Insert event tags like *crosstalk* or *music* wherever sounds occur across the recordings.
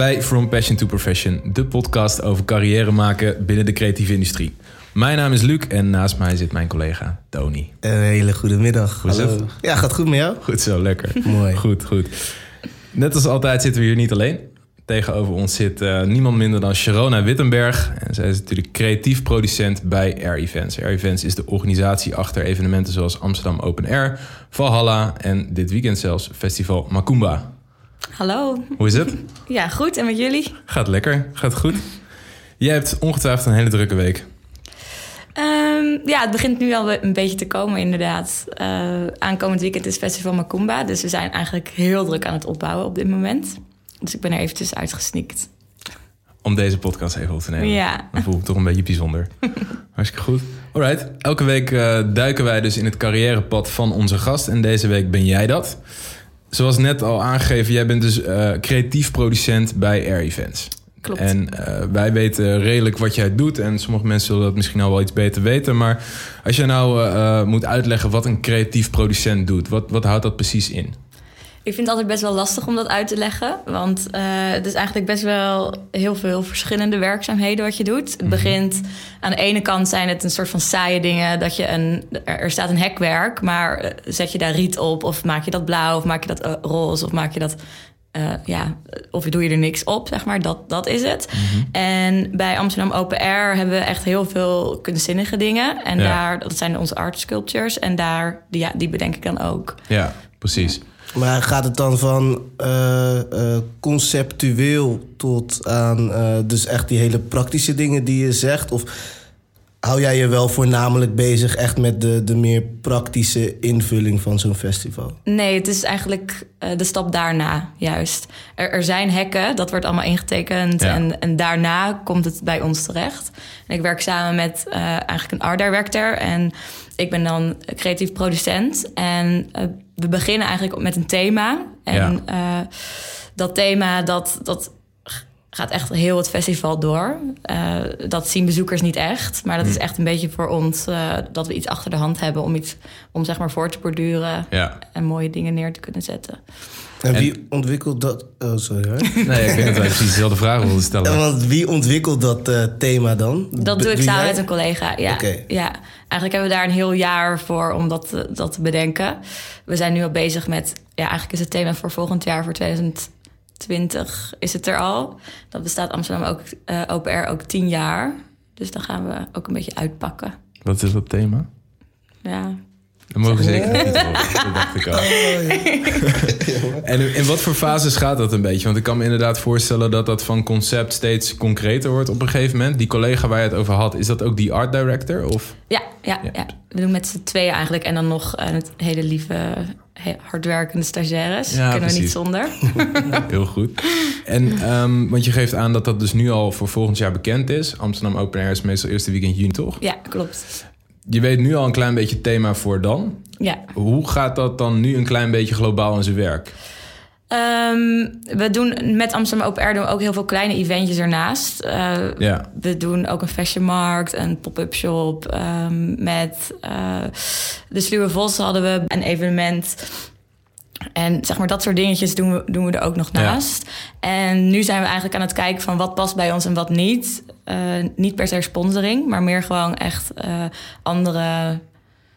Bij From Passion to Profession, de podcast over carrière maken binnen de creatieve industrie. Mijn naam is Luc en naast mij zit mijn collega Tony. Een hele goede middag. Hallo. Ja, gaat goed met jou? Goed zo, lekker. Mooi. Goed, goed. Net als altijd zitten we hier niet alleen. Tegenover ons zit eh, niemand minder dan Sharona Wittenberg. En zij is natuurlijk creatief producent bij Air Events. Air Events is de organisatie achter evenementen zoals Amsterdam Open Air, Valhalla en dit weekend zelfs Festival Macumba. Hallo. Hoe is het? Ja, goed. En met jullie? Gaat lekker, gaat goed. Jij hebt ongetwijfeld een hele drukke week. Ehm, ja, het begint nu al een beetje te komen, inderdaad. Eh, aankomend weekend is Festival Macumba. Dus we zijn eigenlijk heel druk aan het opbouwen op dit moment. Dus ik ben er eventjes uitgesnikt. om deze podcast even op te nemen. Ja. Dan voel ik me toch een beetje bijzonder. *laughs* Hartstikke goed. Alright. Elke week eh, duiken wij dus in het carrièrepad van onze gast. En deze week ben jij dat. Zoals net al aangegeven, jij bent dus eh, creatief producent bij Air Events. Klopt. En eh, wij weten redelijk wat jij doet. En sommige mensen zullen dat misschien al wel iets beter weten. Maar als jij nou eh, moet uitleggen wat een creatief producent doet, wat, wat houdt dat precies in? Ik vind het altijd best wel lastig om dat uit te leggen. Want eh, het is eigenlijk best wel heel veel verschillende werkzaamheden wat je doet. Het begint aan de ene kant zijn het een soort van saaie dingen. Dat je een, er staat een hekwerk, maar eh, zet je daar riet op? Of maak je dat blauw? Of maak je dat eh, roze? Of maak je dat... ja, of doe je er niks op, zeg maar. Dat, dat is het. En bij Amsterdam Open Air hebben we echt heel veel kunstzinnige dingen. En Ja. daar, dat zijn onze art sculptures. En daar, die, ja, die bedenk ik dan ook. Ja, precies. Maar gaat het dan van eh, eh, conceptueel tot aan eh, dus echt die hele praktische dingen die je zegt? Of hou jij je wel voornamelijk bezig echt met de, de meer praktische invulling van zo'n festival? Nee, het is eigenlijk eh, de stap daarna juist. Er, er zijn hekken, dat wordt allemaal ingetekend. Ja. En, en daarna komt het bij ons terecht. En ik werk samen met eh, eigenlijk een art director. En ik ben dan creatief producent. En we beginnen eigenlijk met een thema. En Ja. eh, dat thema, dat, dat gaat echt heel het festival door. Eh, dat zien bezoekers niet echt. Maar dat is echt een beetje voor ons eh, dat we iets achter de hand hebben... om iets om zeg maar voor te borduren Ja. en mooie dingen neer te kunnen zetten. En, En- wie ontwikkelt dat... Oh, sorry hoor. Nee, ik denk dat wij precies dezelfde vraag wilden stellen. Want wie ontwikkelt dat eh, thema dan? Dat doe ik samen jij? met een collega. Ja, Oké. ja. Eigenlijk hebben we daar een heel jaar voor om dat, te- dat te bedenken. We zijn nu al bezig met... Ja, eigenlijk is het thema voor volgend jaar, voor 2020, is het er al. Dat bestaat Amsterdam ook, eh Open Air ook tien jaar. Dus dan gaan we ook een beetje uitpakken. Wat is dat thema? Ja, Dat mogen we zeker niet horen. Dat dacht ik al. En in wat voor fases gaat dat een beetje? Want ik kan me inderdaad voorstellen dat dat van concept steeds concreter wordt op een gegeven moment. Die collega waar je het over had, is dat ook die art director? Of? ja, ja, Ja. ja. we doen met z'n tweeën eigenlijk. En dan nog eh, het hele lieve, hardwerkende stagiaires. Ja, Kunnen we niet zonder. *laughs* Heel goed. En, ehm, want je geeft aan dat dat dus nu al voor volgend jaar bekend is. Amsterdam Open Air is meestal eerste weekend juni, toch? Ja, klopt. Je weet nu al een klein beetje het thema voor dan. Ja. Hoe gaat dat dan nu een klein beetje globaal in zijn werk? Ehm, we doen met Amsterdam Open Air doen ook heel veel kleine eventjes ernaast. Ja. We doen ook een fashionmarkt, een pop-up shop. ehm, met eh, de Sluwe Vos hadden we een evenement. En zeg maar dat soort dingetjes doen we, doen we er ook nog Ja. naast. En nu zijn we eigenlijk aan het kijken van wat past bij ons en wat niet. Eh, niet per se sponsoring, maar meer gewoon echt eh, andere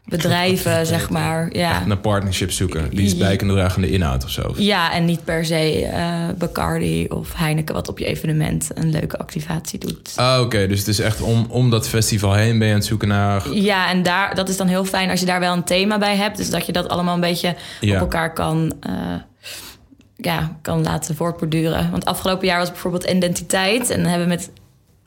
bedrijven, zeg maar. Ja. Naar partnership zoeken. Die is bij kunnen dragen aan de inhoud of zo. Ja, en niet per se eh, Bacardi of Heineken... wat op je evenement een leuke activatie doet. Ah, oké. Dus het is echt om, om dat festival heen ben je aan het zoeken naar... Ja, en daar, dat is dan heel fijn als je daar wel een thema bij hebt. Dus dat je dat allemaal een beetje Ja. op elkaar kan, eh, ja, kan laten voortborduren. Want afgelopen jaar was bijvoorbeeld identiteit. En dan hebben we met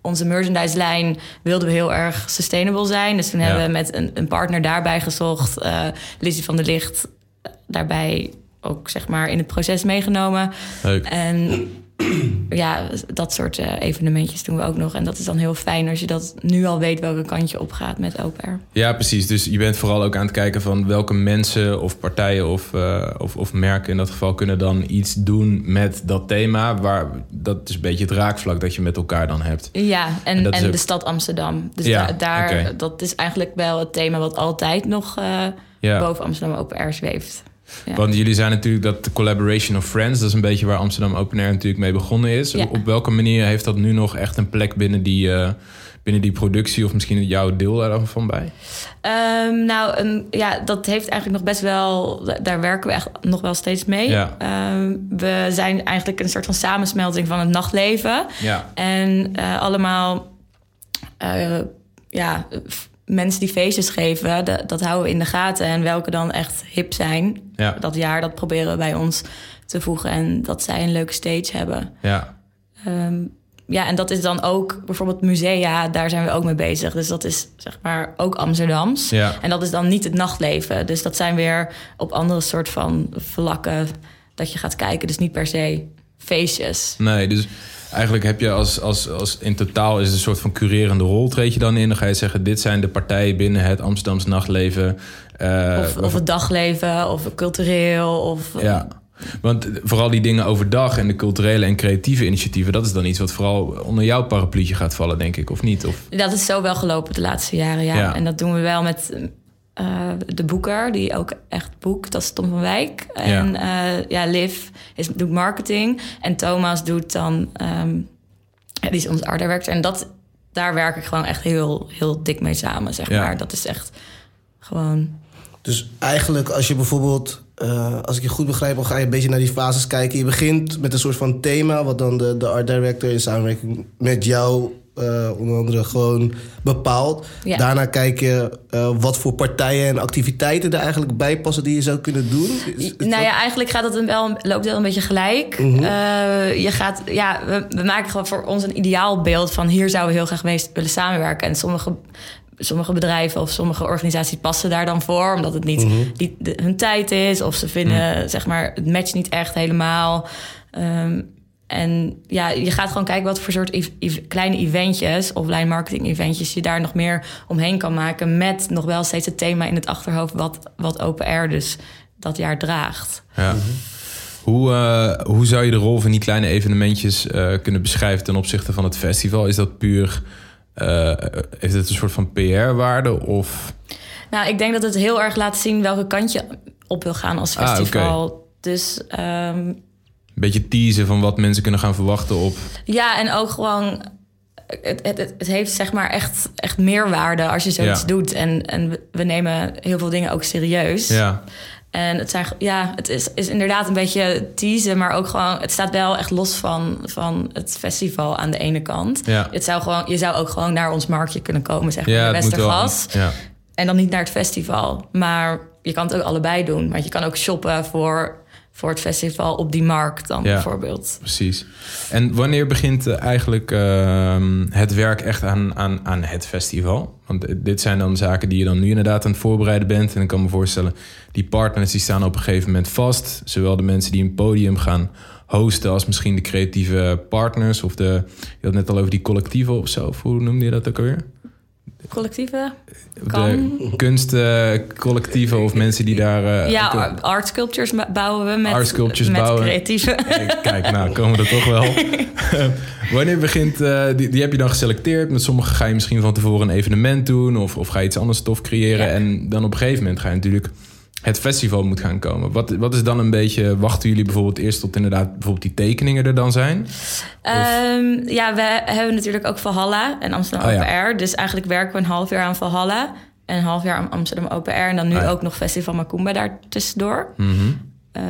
onze merchandise-lijn wilden we heel erg sustainable zijn. Dus toen Ja. hebben we met een, een partner daarbij gezocht. eh Lizzie van der Licht eh, daarbij ook zeg maar in het proces meegenomen. Leuk. En *clears throat* ja, dat soort eh, evenementjes doen we ook nog. En dat is dan heel fijn als je dat nu al weet welke kant je opgaat met Open Air. Ja, precies. Dus je bent vooral ook aan het kijken van welke mensen of partijen of, eh, of, of merken in dat geval kunnen dan iets doen met dat thema. Waar, dat is een beetje het raakvlak dat je met elkaar dan hebt. Ja, en, En ook- de stad Amsterdam. Dus Ja, da- daar, dat is eigenlijk wel het thema wat altijd nog eh, Ja. boven Amsterdam Open Air zweeft. Ja. Want jullie zijn natuurlijk dat de collaboration of friends, dat is een beetje waar Amsterdam Open Air natuurlijk mee begonnen is. Ja. Op welke manier heeft dat nu nog echt een plek binnen die, eh, binnen die productie of misschien jouw deel daarvan bij? Ehm, nou, ja, dat heeft eigenlijk nog best wel... Daar werken we echt nog wel steeds mee. Ja. Ehm, we zijn eigenlijk een soort van samensmelting van het nachtleven. Ja. En eh, allemaal eh, ja, mensen die feestjes geven, dat, dat houden we in de gaten. En welke dan echt hip zijn Ja. dat jaar, dat proberen we bij ons te voegen. En dat zij een leuke stage hebben. Ja. Ehm, ja, en dat is dan ook bijvoorbeeld musea, daar zijn we ook mee bezig. Dus dat is zeg maar ook Amsterdams. Ja. En dat is dan niet het nachtleven. Dus dat zijn weer op andere soort van vlakken dat je gaat kijken. Dus niet per se feestjes. Nee, dus eigenlijk heb je als, als, als in totaal is het een soort van curerende rol treed je dan in. Dan ga je zeggen, dit zijn de partijen binnen het Amsterdamse nachtleven. eh, Of, of het dagleven, of cultureel. Of, Ja, want vooral die dingen overdag en de culturele en creatieve initiatieven, dat is dan iets wat vooral onder jouw parapluutje gaat vallen, denk ik, of niet? Of, Dat is zo wel gelopen de laatste jaren, ja. Ja. En dat doen we wel met eh, de boeker, die ook echt boekt. Dat is Tom van Wijk. En ja, ja Liv is, doet marketing. En Thomas doet dan... ehm, ja, die is ons art director. En dat, daar werk ik gewoon echt heel, heel dik mee samen, zeg Ja. maar. Dat is echt gewoon... Dus eigenlijk als je bijvoorbeeld, eh, als ik je goed begrijp, dan ga je een beetje naar die fases kijken. Je begint met een soort van thema, wat dan de, de art director in samenwerking met jou eh, onder andere gewoon bepaalt. Ja. Daarna kijk je eh, wat voor partijen en activiteiten er eigenlijk bij passen die je zou kunnen doen. Is- is Nou dat- ja, eigenlijk gaat een wel, loopt wel een beetje gelijk. Mhm. Eh, je gaat, ja, we, we maken gewoon voor ons een ideaalbeeld van hier zouden we heel graag mee willen samenwerken. En sommige, sommige bedrijven of sommige organisaties passen daar dan voor, omdat het niet, niet de- hun tijd is. Of ze vinden, zeg maar, het matcht niet echt helemaal. Ehm, en ja, je gaat gewoon kijken wat voor soort ev- ev- kleine eventjes, offline marketing eventjes, je daar nog meer omheen kan maken. Met nog wel steeds het thema in het achterhoofd wat, wat Open Air dus dat jaar draagt. ja. Hoe, eh, hoe zou je de rol van die kleine evenementjes eh, kunnen beschrijven ten opzichte van het festival? Is dat puur, eh, heeft het een soort van PR-waarde of... Nou, ik denk dat het heel erg laat zien welke kant je op wil gaan als Ah, festival. Dus ehm, beetje teasen van wat mensen kunnen gaan verwachten op... ja, en ook gewoon. Het, het, het- heeft zeg maar echt, echt meerwaarde als je zoiets Ja. doet. En, en we- nemen heel veel dingen ook serieus. Ja, En het, zijn, ja, het is, is inderdaad een beetje teasen, maar ook gewoon, het staat wel echt los van, van het festival aan de ene kant. Ja. Het zou gewoon, je zou ook gewoon naar ons marktje kunnen komen, zeg maar, ja. Westergas. Ja. En dan niet naar het festival. Maar je kan het ook allebei doen. Want je kan ook shoppen voor, voor het festival op die markt dan Ja. bijvoorbeeld. Precies. En wanneer begint eh, eigenlijk ehm, het werk echt aan, aan, aan het festival? Want dit zijn dan zaken die je dan nu inderdaad aan het voorbereiden bent. En ik kan me voorstellen, die partners die staan op een gegeven moment vast. Zowel de mensen die een podium gaan hosten... als misschien de creatieve partners of de... Je had net al over die collectieven of zo. Of hoe noemde je dat ook alweer? Collectieven? Kan. kunstcollectieven of mensen die daar... eh, ja, ook- ar- art sculptures bouwen we met, Art sculptures met bouwen. creatieve. *laughs* Kijk, nou komen we er toch wel. *laughs* Wanneer begint, eh, die, die heb je dan geselecteerd. Met sommigen ga je misschien van tevoren een evenement doen. Of, of ga je iets anders stof creëren. Ja. En dan op een gegeven moment ga je natuurlijk het festival moet gaan komen. Wat, wat is dan een beetje, wachten jullie bijvoorbeeld eerst tot inderdaad bijvoorbeeld die tekeningen er dan zijn? Ehm, ja, we hebben natuurlijk ook Valhalla en Amsterdam Oh, ja. Open Air. Dus eigenlijk werken we een half jaar aan Valhalla. En een half jaar aan Amsterdam Open Air. En dan nu Ah, ja. ook nog Festival Macumba daar tussendoor. Mhm. Eh,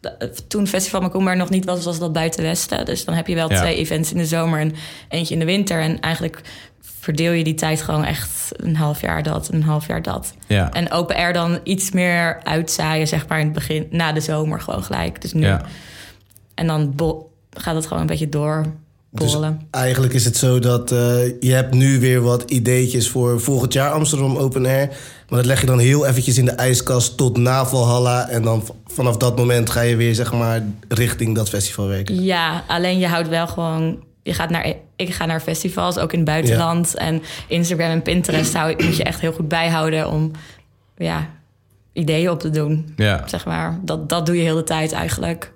de- toen Festival Macumba nog niet was, was dat buiten Westen. Dus dan heb je wel Ja. twee events in de zomer en eentje in de winter. En eigenlijk verdeel je die tijd gewoon echt een half jaar dat, een half jaar dat. Ja. En open air dan iets meer uitzaaien, zeg maar in het begin, na de zomer gewoon gelijk. Dus nu. ja. En dan gaat het gewoon een beetje door Dus eigenlijk is het zo dat eh, je hebt nu weer wat ideetjes voor volgend jaar Amsterdam Open Air. Maar dat leg je dan heel eventjes in de ijskast tot na Valhalla. En dan vanaf dat moment ga je weer zeg maar richting dat festival werken. Ja, alleen je houdt wel gewoon. Je gaat naar, ik ga naar festivals, ook in het buitenland. En Instagram en Pinterest hou, moet je echt heel goed bijhouden om ja, ideeën op te doen. ja. Zeg maar. Dat, dat doe je heel de tijd eigenlijk.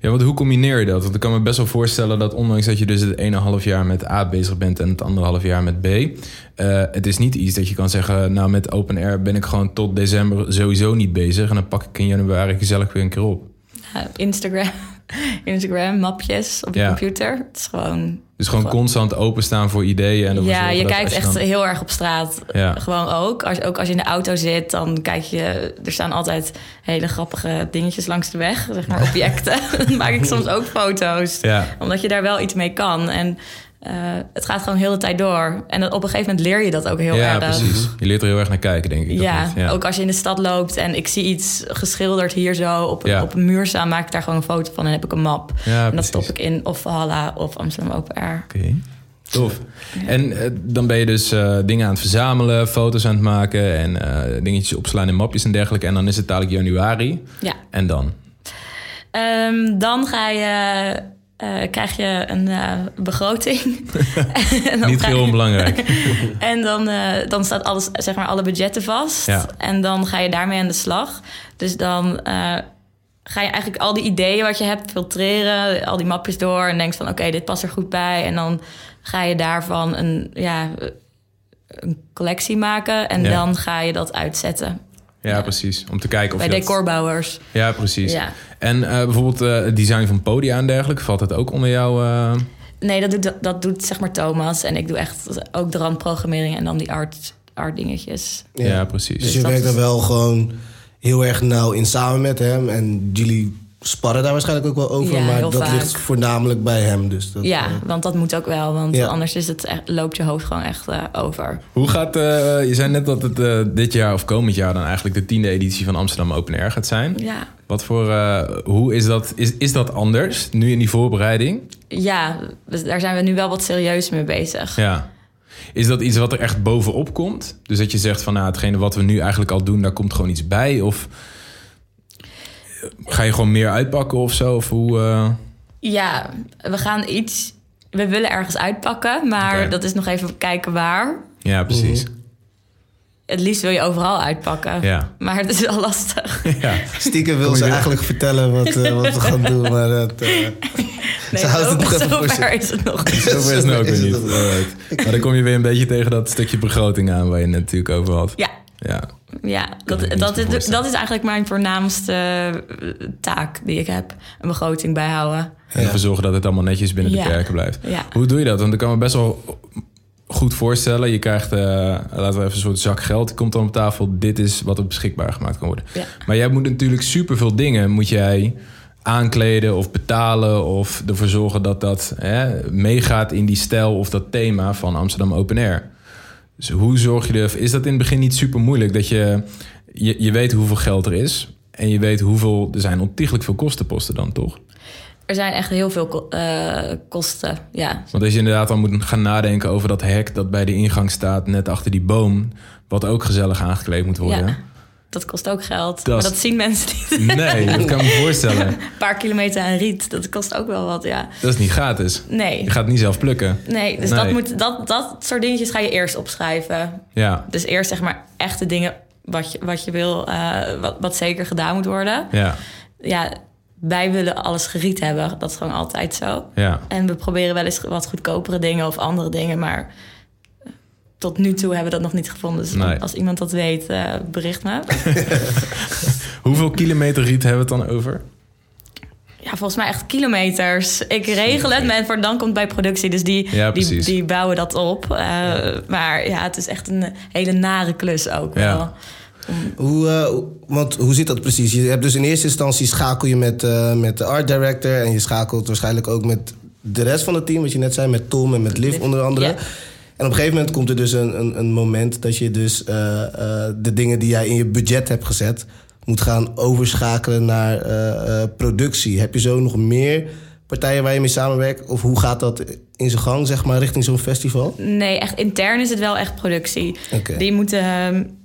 Ja, want hoe combineer je dat? Want ik kan me best wel voorstellen dat ondanks dat je dus het ene half jaar met A bezig bent en het andere half jaar met B, eh, het is niet iets dat je kan zeggen, nou met open air ben ik gewoon tot december sowieso niet bezig en dan pak ik in januari gezellig weer een keer op. Instagram, *laughs* Instagram, mapjes op je Ja. computer. Het is gewoon... Dus gewoon constant openstaan voor ideeën. En Ja, je kijkt je echt dan- heel erg op straat. Ja. Gewoon ook. Als, ook als je in de auto zit, dan kijk je... Er staan altijd hele grappige dingetjes langs de weg. Zeg maar *laughs* objecten. *laughs* dan maak ik soms ook foto's. Ja. Omdat je daar wel iets mee kan. En eh, het gaat gewoon heel de tijd door. En op een gegeven moment leer je dat ook heel ja, erg. precies. Je leert er heel erg naar kijken, denk ik. Ja, niet? ook als je in de stad loopt en ik zie iets geschilderd hier zo op, Ja. op een muur staan, maak ik daar gewoon een foto van en heb ik een map. Ja, en dat stop ik in of Valhalla of Amsterdam Open Air. Oké. Tof. En eh, dan ben je dus eh, dingen aan het verzamelen, foto's aan het maken en dingetjes opslaan in mapjes en dergelijke. En dan is het dadelijk januari. Ja. En dan? Ehm, dan ga je, eh, krijg je een eh, begroting. *laughs* Niet heel onbelangrijk. *laughs* En dan, eh, dan staat alles, zeg maar, alle budgetten vast. Ja. En dan ga je daarmee aan de slag. Dus dan ga je eigenlijk al die ideeën wat je hebt filtreren, al die mapjes door en denkt van oké, dit past er goed bij. En dan ga je daarvan een, ja, een collectie maken en Ja. dan ga je dat uitzetten Ja, Ja. precies. Om te kijken of bij je dat- decorbouwers. Ja, precies. Ja. En eh, bijvoorbeeld eh, het design van podia en dergelijke, valt dat ook onder jou? eh? Nee, dat doet, dat doet zeg maar Thomas. En ik doe echt ook de randprogrammering en dan die art, art dingetjes. Ja, precies. Dus je werkt is- er wel gewoon heel erg nauw in samen met hem. En jullie sparren daar waarschijnlijk ook wel over. Ja, maar dat vaak. ligt voornamelijk bij hem. Dus dat, ja, eh, want dat moet ook wel. Want Ja. anders is het echt, loopt je hoofd gewoon echt eh, over. Hoe gaat, eh, je zei net dat het eh, dit jaar of komend jaar dan eigenlijk de tiende editie van Amsterdam Open Air gaat zijn. Ja, Wat voor, eh, hoe is dat, is, is dat anders nu in die voorbereiding? ja dus daar zijn we nu wel wat serieus mee bezig. Ja. Is dat iets wat er echt bovenop komt? Dus dat je zegt van nou, hetgene wat we nu eigenlijk al doen, daar komt gewoon iets bij? Of ga je gewoon meer uitpakken of zo? Of hoe, eh, Ja, we gaan iets... We willen ergens uitpakken, maar dat is nog even kijken waar. Ja, precies. Het liefst wil je overal uitpakken. Ja. Maar het is wel lastig. *laughs* ja. Stiekem wil ze weer? eigenlijk vertellen wat, eh, wat we gaan doen. Maar dat, eh, Nee, Ze houdt het nog voor zich. is het nog *laughs* niet. Zover is het ook weer niet. Maar dan kom je weer een beetje tegen dat stukje begroting aan waar je het natuurlijk over had. Ja, Ja. ja dat, dat, is, voorstellen. dat is eigenlijk mijn voornaamste eh, taak die ik heb. Een begroting bijhouden. En ervoor zorgen dat het allemaal netjes binnen Ja. de perken blijft. Ja. Hoe doe je dat? Want ik kan me best wel goed voorstellen. Je krijgt, eh, laten we even een soort zak geld. Die komt dan op tafel. Dit is wat er beschikbaar gemaakt kan worden. Ja. Maar jij moet natuurlijk superveel dingen moet jij aankleden of betalen of ervoor zorgen dat dat hè, meegaat in die stijl of dat thema van Amsterdam Open Air. Dus hoe zorg je er? Is dat in het begin niet super moeilijk dat je, je je weet hoeveel geld er is en je weet hoeveel er zijn ontiegelijk veel kostenposten dan toch? Er zijn echt heel veel eh, kosten. Ja, Want als je inderdaad dan moet gaan nadenken over dat hek dat bij de ingang staat, net achter die boom, wat ook gezellig aangekleed moet worden. ja, dat kost ook geld. Dat maar dat zien mensen niet. Nee, dat kan ik me voorstellen. *laughs* Een paar kilometer aan riet, dat kost ook wel wat, ja. Dat is niet gratis. Nee, Je gaat het niet zelf plukken. nee dus Nee. Dat, moet, dat, dat soort dingetjes ga je eerst opschrijven. Ja, Dus eerst zeg maar echte dingen wat je, wat je wil, eh, wat, wat zeker gedaan moet worden. ja, Ja, wij willen alles geriet hebben. Dat is gewoon altijd zo. ja. En we proberen wel eens wat goedkopere dingen of andere dingen, maar tot nu toe hebben we dat nog niet gevonden. Dus Nee. als iemand dat weet, eh, bericht me. *laughs* Hoeveel kilometer riet hebben we het dan over? Ja, volgens mij echt kilometers. Ik regel het, maar voor dan komt bij productie. Dus die, Ja, die, die bouwen dat op. Eh, maar ja, het is echt een hele nare klus ook Ja. wel. Hoe, eh, hoe- want hoe zit dat precies? Je hebt dus in eerste instantie schakel je met, eh, met de art director... en je schakelt waarschijnlijk ook met de rest van het team... wat je net zei, met Tom en met Liv Liv, onder andere. ja. En op een gegeven moment komt er dus een, een, een moment... dat je dus eh, eh, de dingen die jij in je budget hebt gezet... moet gaan overschakelen naar eh, productie. Heb je zo nog meer partijen waar je mee samenwerkt? Of hoe gaat dat in zijn gang, zeg maar, richting zo'n festival? Nee, echt intern is het wel echt productie. Die moeten...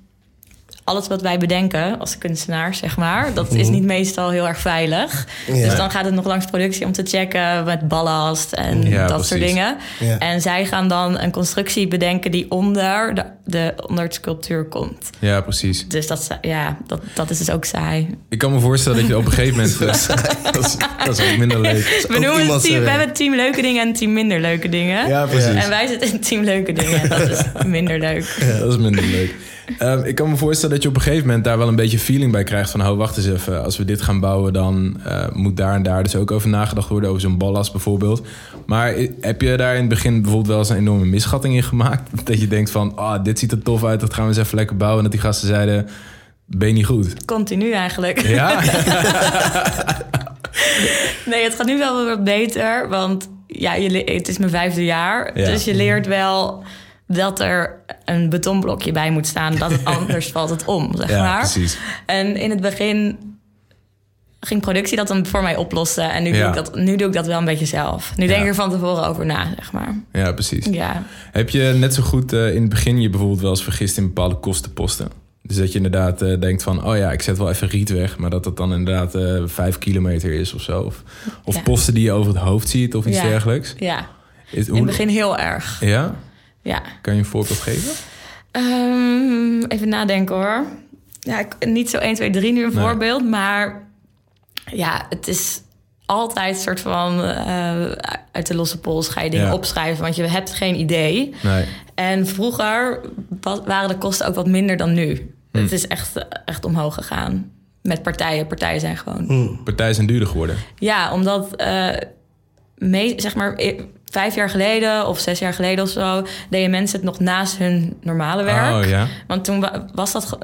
alles wat wij bedenken als kunstenaar, zeg maar... dat is niet meestal heel erg veilig. Ja. Dus dan gaat het nog langs productie om te checken... met ballast en Ja, dat soort dingen. Ja. En zij gaan dan een constructie bedenken... die onder de de, onder het sculptuur komt. Ja, precies. Dus dat, is- ja, dat, dat is dus ook saai. Ik kan me voorstellen dat je op een gegeven moment... *laughs* eh, dat, is, dat is ook minder leuk. We, noemen het team, zijn we hebben team leuke dingen en team minder leuke dingen. Ja, precies. En wij zitten in team leuke dingen. *laughs* en Dat is minder leuk. Dat is minder leuk. Ehm, ik kan me voorstellen dat je op een gegeven moment daar wel een beetje feeling bij krijgt van, oh wacht eens even, als we dit gaan bouwen, dan eh, moet daar en daar dus ook over nagedacht worden, over zo'n ballast bijvoorbeeld. Maar heb je daar in het begin bijvoorbeeld wel eens een enorme misschatting in gemaakt? *laughs* Dat je denkt van, ah, dit ziet er tof uit, dat gaan we eens even lekker bouwen. En dat die gasten zeiden, ben je niet goed? Continu eigenlijk. Ja? *laughs* Nee, het gaat nu wel wat beter. Want ja, je, het is mijn vijfde jaar. Ja. Dus je leert wel dat er een betonblokje bij moet staan. Dat het *laughs* anders valt het om, zeg Ja, maar. precies. En in het begin ging productie dat dan voor mij oplossen. En nu, Ja. doe, ik dat, nu doe ik dat wel een beetje zelf. Nu denk ik er van tevoren over na, zeg maar. Ja, precies. Ja, Heb je net zo goed eh, in het begin je bijvoorbeeld wel eens vergist in bepaalde kostenposten? Dus dat je inderdaad eh, denkt van, oh ja, ik zet wel even riet weg, maar dat dat dan inderdaad eh, vijf kilometer is of zo. Of, of Ja. posten die je over het hoofd ziet of iets dergelijks. ja. Is, in het begin heel erg. Ja? Ja. Kan je een voorbeeld geven? Ehm, even nadenken hoor. Ja, ik, niet zo 1, 2, 3 nu een Nee. voorbeeld. Maar ja, het is altijd een soort van... eh, uit de losse pols ga je dingen Ja. opschrijven. Want je hebt geen idee. Nee. En vroeger wa- waren de kosten ook wat minder dan nu. Hm. Het is echt, echt omhoog gegaan. Met partijen. Partijen zijn gewoon... Hm. Partijen zijn duurder geworden. Ja, omdat eh, me, zeg maar eh, vijf jaar geleden of zes jaar geleden of zo deden mensen het nog naast hun normale werk. Oh ja. Want toen wa- was dat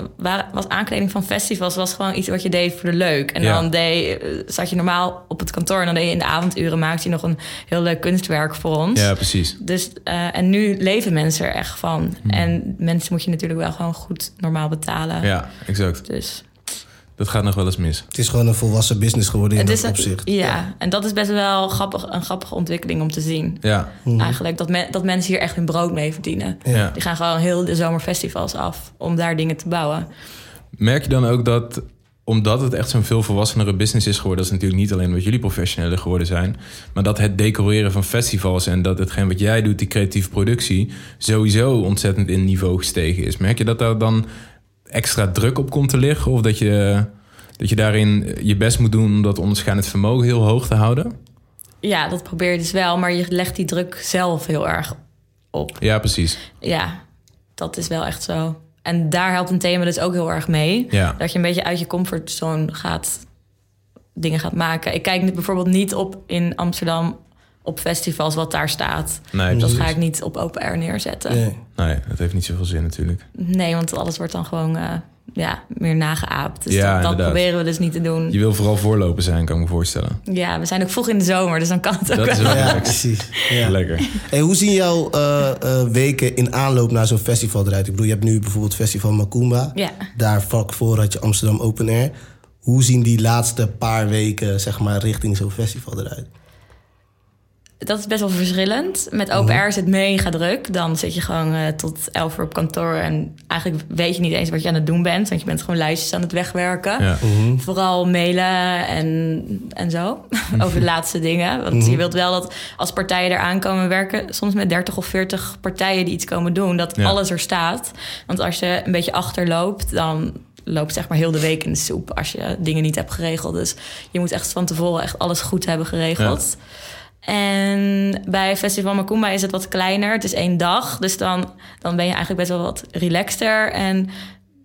was aankleding van festivals was gewoon iets wat je deed voor de leuk. En Ja. dan deed, eh, zat je normaal op het kantoor en dan deed je in de avonduren maakte je nog een heel leuk kunstwerk voor ons. Ja, precies. Dus, eh, en nu leven mensen er echt van. En mensen moet je natuurlijk wel gewoon goed normaal betalen. Hmm. Ja, exact. Dus Dat gaat nog wel eens mis. Het is gewoon een volwassen business geworden in het dat opzicht. Ja, en dat is best wel grappig, een grappige ontwikkeling om te zien. Ja. Eigenlijk dat, men, dat mensen hier echt hun brood mee verdienen. ja. Die gaan gewoon heel de zomerfestivals af om daar dingen te bouwen. Merk je dan ook dat, omdat het echt zo'n veel volwassenere business is geworden, dat is natuurlijk niet alleen omdat jullie professioneler geworden zijn, maar dat het decoreren van festivals en dat hetgeen wat jij doet, die creatieve productie, sowieso ontzettend in niveau gestegen is. Merk je dat daar dan extra druk op komt te liggen? Of dat je, dat je daarin je best moet doen om dat onderscheidend vermogen heel hoog te houden? Ja, dat probeer je dus wel, maar je legt die druk zelf heel erg op. Ja, precies. Ja, dat is wel echt zo. En daar helpt een thema dus ook heel erg mee. Ja. Dat je een beetje uit je comfortzone gaat dingen gaat maken. Ik kijk bijvoorbeeld niet op in Amsterdam op festivals wat daar staat. Nee, Dat precies. ga ik niet op open air neerzetten. Nee. Nee, dat heeft niet zoveel zin natuurlijk. Nee, want alles wordt dan gewoon eh, ja, meer nageaapt. Dus Ja, dat, dat proberen we dus niet te doen. Je wil vooral voorlopen zijn, kan ik me voorstellen. Ja, we zijn ook vroeg in de zomer, dus dan kan het ook Dat is wel. Ja, precies. Ja. Lekker. Hey, hoe zien jouw eh, eh, weken in aanloop naar zo'n festival eruit? Ik bedoel, je hebt nu bijvoorbeeld Festival Macumba. Ja. Daar vlak voor had je Amsterdam Open Air. Hoe zien die laatste paar weken, zeg maar, richting zo'n festival eruit? Dat is best wel verschillend. Met open air is het mega druk. Dan zit je gewoon eh, tot 11 uur op kantoor. En eigenlijk weet je niet eens wat je aan het doen bent. Want je bent gewoon lijstjes aan het wegwerken. Ja. Vooral mailen en, en zo. *laughs* Over de laatste dingen. Want je wilt wel dat als partijen er aankomen werken... soms met 30 of 40 partijen die iets komen doen... dat Ja. alles er staat. Want als je een beetje achterloopt... dan loopt zeg maar heel de week in de soep... als je dingen niet hebt geregeld. Dus je moet echt van tevoren echt alles goed hebben geregeld. En bij Festival Macumba is het wat kleiner. Het is één dag. Dus dan, dan ben je eigenlijk best wel wat relaxter. En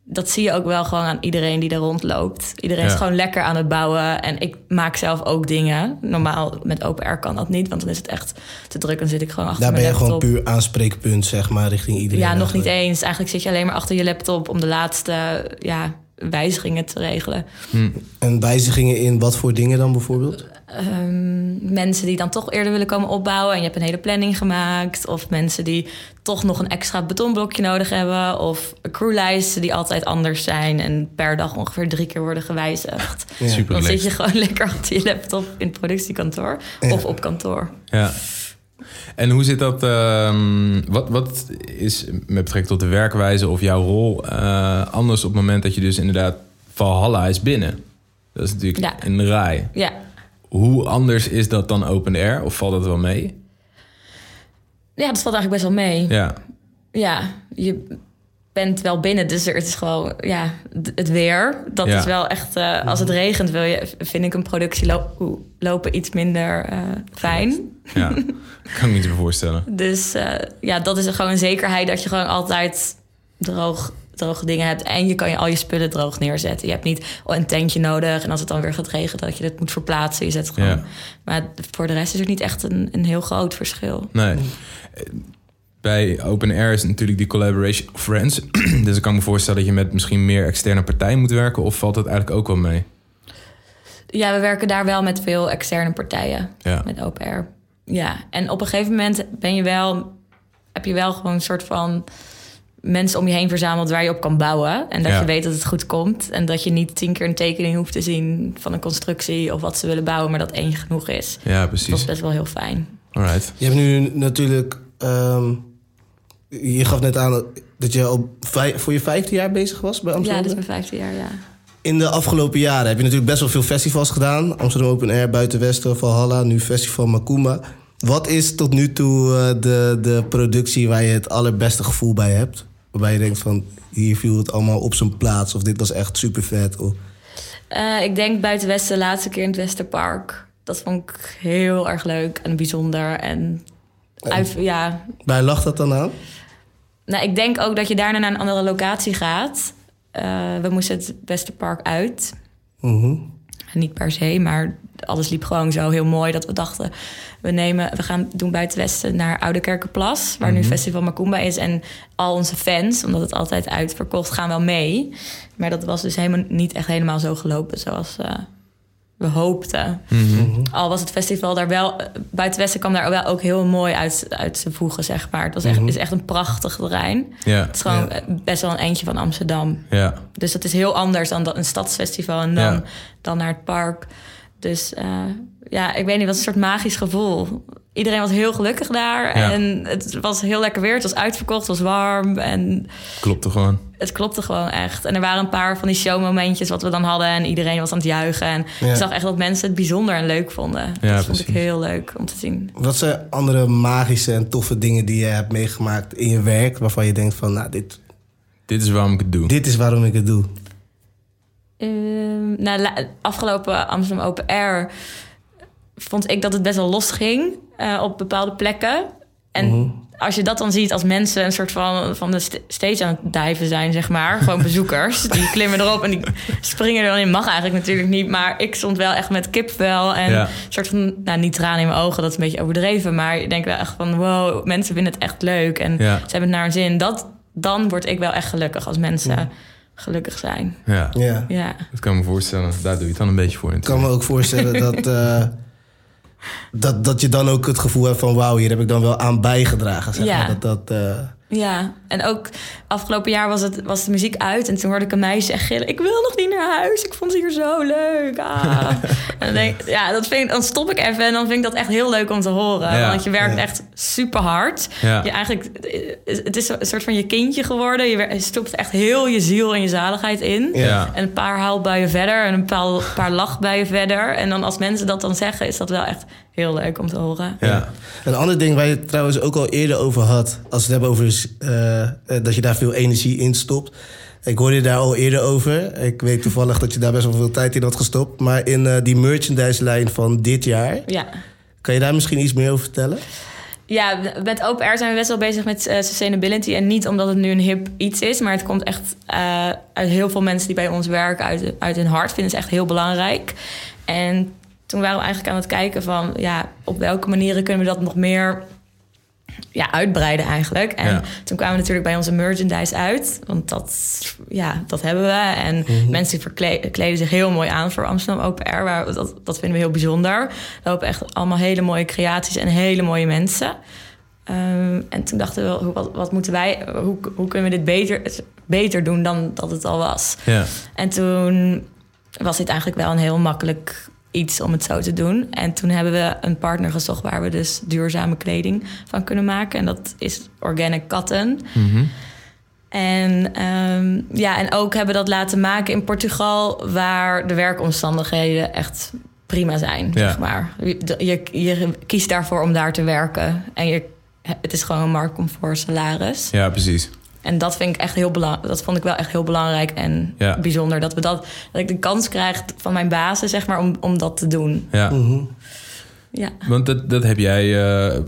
dat zie je ook wel gewoon aan iedereen die er rondloopt. Iedereen Ja. is gewoon lekker aan het bouwen. En ik maak zelf ook dingen. Normaal met open air kan dat niet. Want dan is het echt te druk. Dan zit ik gewoon achter Daar ben mijn je gewoon laptop. puur aanspreekpunt, zeg maar, richting iedereen. Ja, nog niet eens. Eigenlijk zit je alleen maar achter je laptop... om de laatste ja, wijzigingen te regelen. En wijzigingen in wat voor dingen dan bijvoorbeeld? Ehm, mensen die dan toch eerder willen komen opbouwen en je hebt een hele planning gemaakt. Of mensen die toch nog een extra betonblokje nodig hebben. Of crewlijsten die altijd anders zijn en per dag ongeveer drie keer worden gewijzigd. Ja. Super Dan zit je gewoon *laughs* lekker achter je laptop in het productiekantoor Ja. of op kantoor. Ja. En hoe zit dat? ehm, wat, wat is met betrekking tot de werkwijze of jouw rol eh, anders op het moment dat je dus inderdaad Valhalla is binnen? Dat is natuurlijk Ja. in de rij. Ja, Hoe anders is dat dan open air? Of valt dat wel mee? ja dat valt eigenlijk best wel mee. Ja, Ja, je, bent wel binnen. Dus er, het is gewoon, ja, het weer. Dat Ja. is wel echt, eh, als het regent wil je, vind ik een productie lo- lopen iets minder eh, fijn. Ja, *laughs* kan ik me niet meer voorstellen. Dus eh, ja, dat is gewoon een zekerheid dat je gewoon altijd droog, droge dingen hebt. En je kan je al je spullen droog neerzetten. Je hebt niet oh, een tentje nodig. En als het dan weer gaat regenen, dat je het moet verplaatsen. Je zet het gewoon. Ja. Maar voor de rest is er niet echt een, een heel groot verschil. Nee. Bij Open Air is natuurlijk die collaboration of friends. *clears throat* dus ik kan me voorstellen dat je met misschien meer externe partijen moet werken. Of valt dat eigenlijk ook wel mee? Ja, we werken daar wel met veel externe partijen. Ja. Met open air. Ja, en op een gegeven moment ben je wel, heb je wel gewoon een soort van mensen om je heen verzameld waar je op kan bouwen. En dat Ja. je weet dat het goed komt. En dat je niet tien keer een tekening hoeft te zien van een constructie of wat ze willen bouwen, maar dat één genoeg is. Ja, Dat is precies. best wel heel fijn. Alright. Je hebt nu natuurlijk... ehm, je gaf net aan dat je al voor je vijfde jaar bezig was bij Ja, Amsterdam. dit is mijn vijfde jaar, ja. In de afgelopen jaren heb je natuurlijk best wel veel festivals gedaan. Amsterdam Open Air, Buitenwesten, Valhalla, nu Festival Makuma. Wat is tot nu toe eh, de, de productie waar je het allerbeste gevoel bij hebt? Waarbij je denkt van, hier viel het allemaal op zijn plaats. Of dit was echt super vet. Of... Eh, ik denk buiten Westen, de laatste keer in het Westerpark. Dat vond ik heel erg leuk en bijzonder. En ja, Waar lag dat dan aan? Nou, ik denk ook dat je daarna naar een andere locatie gaat. Eh, we moesten het Westerpark uit. Mhm. Niet per se, maar alles liep gewoon zo heel mooi dat we dachten... we, nemen, we gaan doen buiten Westen naar Oude Kerkenplas... waar nu Festival Macumba is. En al onze fans, omdat het altijd uitverkocht, gaan wel mee. Maar dat was dus helemaal niet echt helemaal zo gelopen zoals eh, we hoopten. Al was het festival daar wel... Buiten Westen kwam daar wel ook heel mooi uit, uit te voegen, zeg maar. Het was echt, is echt een prachtig terrein. Het is gewoon eh, best wel een eentje van Amsterdam. Ja. Dus dat is heel anders dan dat- een stadsfestival en dan, dan naar het park. Dus eh, ja, ik weet niet, was een soort magisch gevoel. Iedereen was heel gelukkig daar. Ja. En het was heel lekker weer. Het was uitverkocht, het was warm. En Klopt toch gewoon? het klopte gewoon echt. En er waren een paar van die showmomentjes wat we dan hadden. En iedereen was aan het juichen. En Ja. ik zag echt dat mensen het bijzonder en leuk vonden. Ja, dat vond ik heel leuk om te zien. Wat zijn andere magische en toffe dingen die je hebt meegemaakt in je werk... waarvan je denkt van, nou, dit, Dit is waarom ik het doe. dit is waarom ik het doe? Ehm, nou, afgelopen Amsterdam Open Air vond ik dat het best wel los ging eh, op bepaalde plekken. En als je dat dan ziet als mensen een soort van, van de st- stage aan het dijven zijn, zeg maar. Gewoon bezoekers. Die *laughs* klimmen erop en die springen er dan in. Mag eigenlijk natuurlijk niet. Maar ik stond wel echt met kipvel en Ja. een soort van, nou niet tranen in mijn ogen, dat is een beetje overdreven. Maar ik denk wel echt van, wow, mensen vinden het echt leuk. En Ja. ze hebben het naar hun zin. Dat, dan word ik wel echt gelukkig als mensen gelukkig zijn. Ja. Ja. Ja. Dat kan ik me voorstellen. Daar doe je het dan een beetje voor Ik kan me ook voorstellen dat, *laughs* eh, dat, dat je dan ook het gevoel hebt van... wauw, hier heb ik dan wel aan bijgedragen. Zeg Ja. maar. dat, dat, eh, Ja, en ook afgelopen jaar was, het, was de muziek uit. En toen hoorde ik een meisje echt gillen... ik wil nog niet naar huis, ik vond het hier zo leuk. Ah. *laughs* en dan, denk, ja, dat vind, dan stop ik even en dan vind ik dat echt heel leuk om te horen. Ja. Want je werkt Ja. echt super hard. Ja. Je eigenlijk, het is een soort van je kindje geworden. Je stopt echt heel je ziel en je zaligheid in. En een paar huilbuien verder en een paar, paar lachbuien verder. En dan als mensen dat dan zeggen, is dat wel echt heel leuk om te horen. Ja. Een ander ding waar je het trouwens ook al eerder over had... als we het hebben over eh, eh, dat je daar veel energie in stopt... Ik hoorde je daar al eerder over. Ik weet toevallig dat je daar best wel veel tijd in had gestopt. Maar in eh, die merchandise-lijn van dit jaar... Ja. kan je daar misschien iets meer over vertellen? Ja, met Open Air zijn we best wel bezig met eh, sustainability. En niet omdat het nu een hip iets is, maar het komt echt eh, uit heel veel mensen die bij ons werken, uit, uit hun hart. Vinden het echt heel belangrijk. En toen waren we eigenlijk aan het kijken van, ja, op welke manieren kunnen we dat nog meer ja, uitbreiden eigenlijk. En Ja. toen kwamen we natuurlijk bij onze merchandise uit. Want dat, ja, dat hebben we. En mensen verkle- kleden zich heel mooi aan voor Amsterdam Open Air. Waar, dat, dat vinden we heel bijzonder. We lopen echt allemaal hele mooie creaties en hele mooie mensen. Ehm, en toen dachten we, wat, wat moeten wij, hoe, hoe kunnen we dit beter, beter doen dan dat het al was? Ja. En toen was dit eigenlijk wel een heel makkelijk iets om het zo te doen. En toen hebben we een partner gezocht waar we dus duurzame kleding van kunnen maken. En dat is Organic Cotton. Mhm. En, ehm, ja, en ook hebben we dat laten maken in Portugal, waar de werkomstandigheden echt prima zijn. Ja. Zeg maar. je, je, je kiest daarvoor om daar te werken. En je, het is gewoon een marktcomfort salaris. ja, precies. En dat vind ik echt heel belangrijk. Dat vond ik wel echt heel belangrijk en Ja. bijzonder. Dat we dat, dat ik de kans krijg van mijn bazen, zeg maar, om, om dat te doen. Ja, Mhm. Ja. want dat, dat heb jij... eh,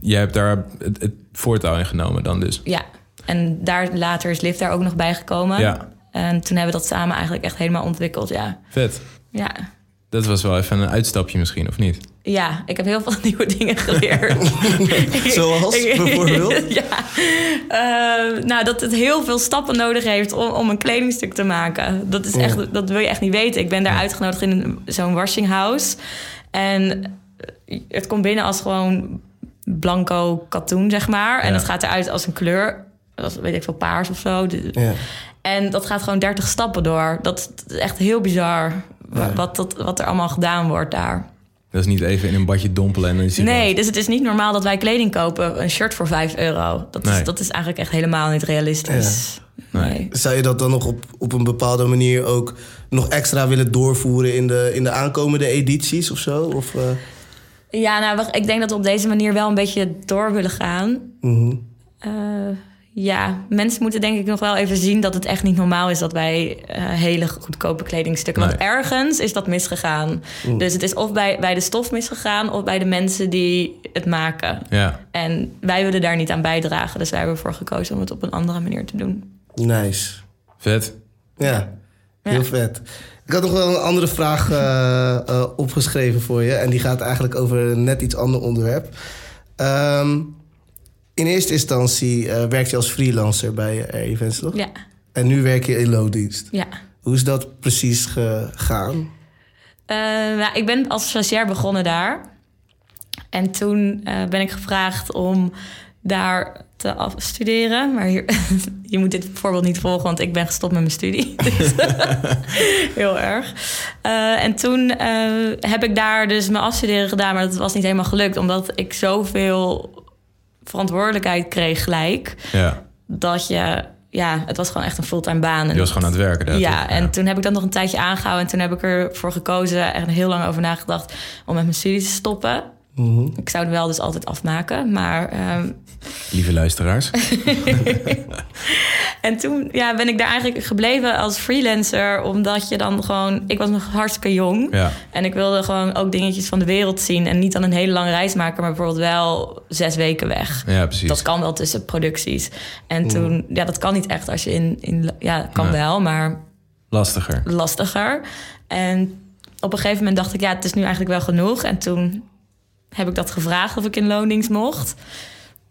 jij hebt daar het, het voortouw in genomen dan dus. ja. En daar later is Liv daar ook nog bij gekomen. Ja, En toen hebben we dat samen eigenlijk echt helemaal ontwikkeld. Ja. vet. Ja. Dat was wel even een uitstapje misschien, of niet? Ja, ik heb heel veel *laughs* nieuwe dingen geleerd. *laughs* Zoals bijvoorbeeld? *laughs* ja. Eh, nou, dat het heel veel stappen nodig heeft om, om een kledingstuk te maken. Dat, is Ja. echt, dat wil je echt niet weten. Ik ben daar uitgenodigd in zo'n washing house. En het komt binnen als gewoon blanco katoen, zeg maar. En Ja. het gaat eruit als een kleur. Dat is, weet ik veel, paars of zo. En dat gaat gewoon 30 stappen door. Dat, dat is echt heel bizar. Ja. Wat, dat, wat er allemaal gedaan wordt daar. Dat is niet even in een badje dompelen en dan is Nee, dus het is niet normaal dat wij kleding kopen. Een shirt voor 5 euro. Dat, Nee. is, dat is eigenlijk echt helemaal niet realistisch. Nee. Nee. Zou je dat dan nog op, op een bepaalde manier ook nog extra willen doorvoeren in de, in de aankomende edities of zo? Of, eh, Ja, nou, wacht, ik denk dat we op deze manier wel een beetje door willen gaan. mhm. Eh, ja, mensen moeten denk ik nog wel even zien dat het echt niet normaal is dat wij eh, hele goedkope kledingstukken. Want ergens is dat misgegaan. Dus het is of bij, bij de stof misgegaan of bij de mensen die het maken. Ja, En wij willen daar niet aan bijdragen. Dus wij hebben ervoor gekozen om het op een andere manier te doen. Nice. vet. Ja, heel Ja. vet. Ik had nog wel een andere vraag eh, eh, opgeschreven voor je. En die gaat eigenlijk over een net iets ander onderwerp. Ehm, in eerste instantie eh werk je als freelancer bij Air Events, toch? Ja, En nu werk je in loondienst. ja. Hoe is dat precies gegaan? Eh, nou, ik ben als stagiair begonnen daar. En toen eh, ben ik gevraagd om daar te afstuderen. Maar hier, *laughs* je moet dit voorbeeld niet volgen, want ik ben gestopt met mijn studie. *laughs* Dus, *laughs* heel erg. Eh, en toen eh, heb ik daar dus mijn afstuderen gedaan, maar dat was niet helemaal gelukt, omdat ik zoveel verantwoordelijkheid kreeg gelijk. Ja, Dat je, ja, het was gewoon echt een fulltime baan. je was gewoon aan het werken. daar, Ja, toch? en toen heb ik dat nog een tijdje aangehouden. En toen heb ik ervoor gekozen, echt heel lang over nagedacht... om met mijn studie te stoppen. Mhm. Ik zou het wel dus altijd afmaken, maar... ehm, Lieve luisteraars. *laughs* en toen ja, ben ik daar eigenlijk gebleven als freelancer... omdat je dan gewoon... Ik was nog hartstikke jong. Ja, En ik wilde gewoon ook dingetjes van de wereld zien. En niet dan een hele lange reis maken... maar bijvoorbeeld wel zes weken weg. ja precies. Dat kan wel tussen producties. En toen... Ja, dat kan niet echt als je in... in ja, kan wel, maar... Lastiger. lastiger. En op een gegeven moment dacht ik, ja, het is nu eigenlijk wel genoeg. En toen heb ik dat gevraagd of ik in loondienst mocht.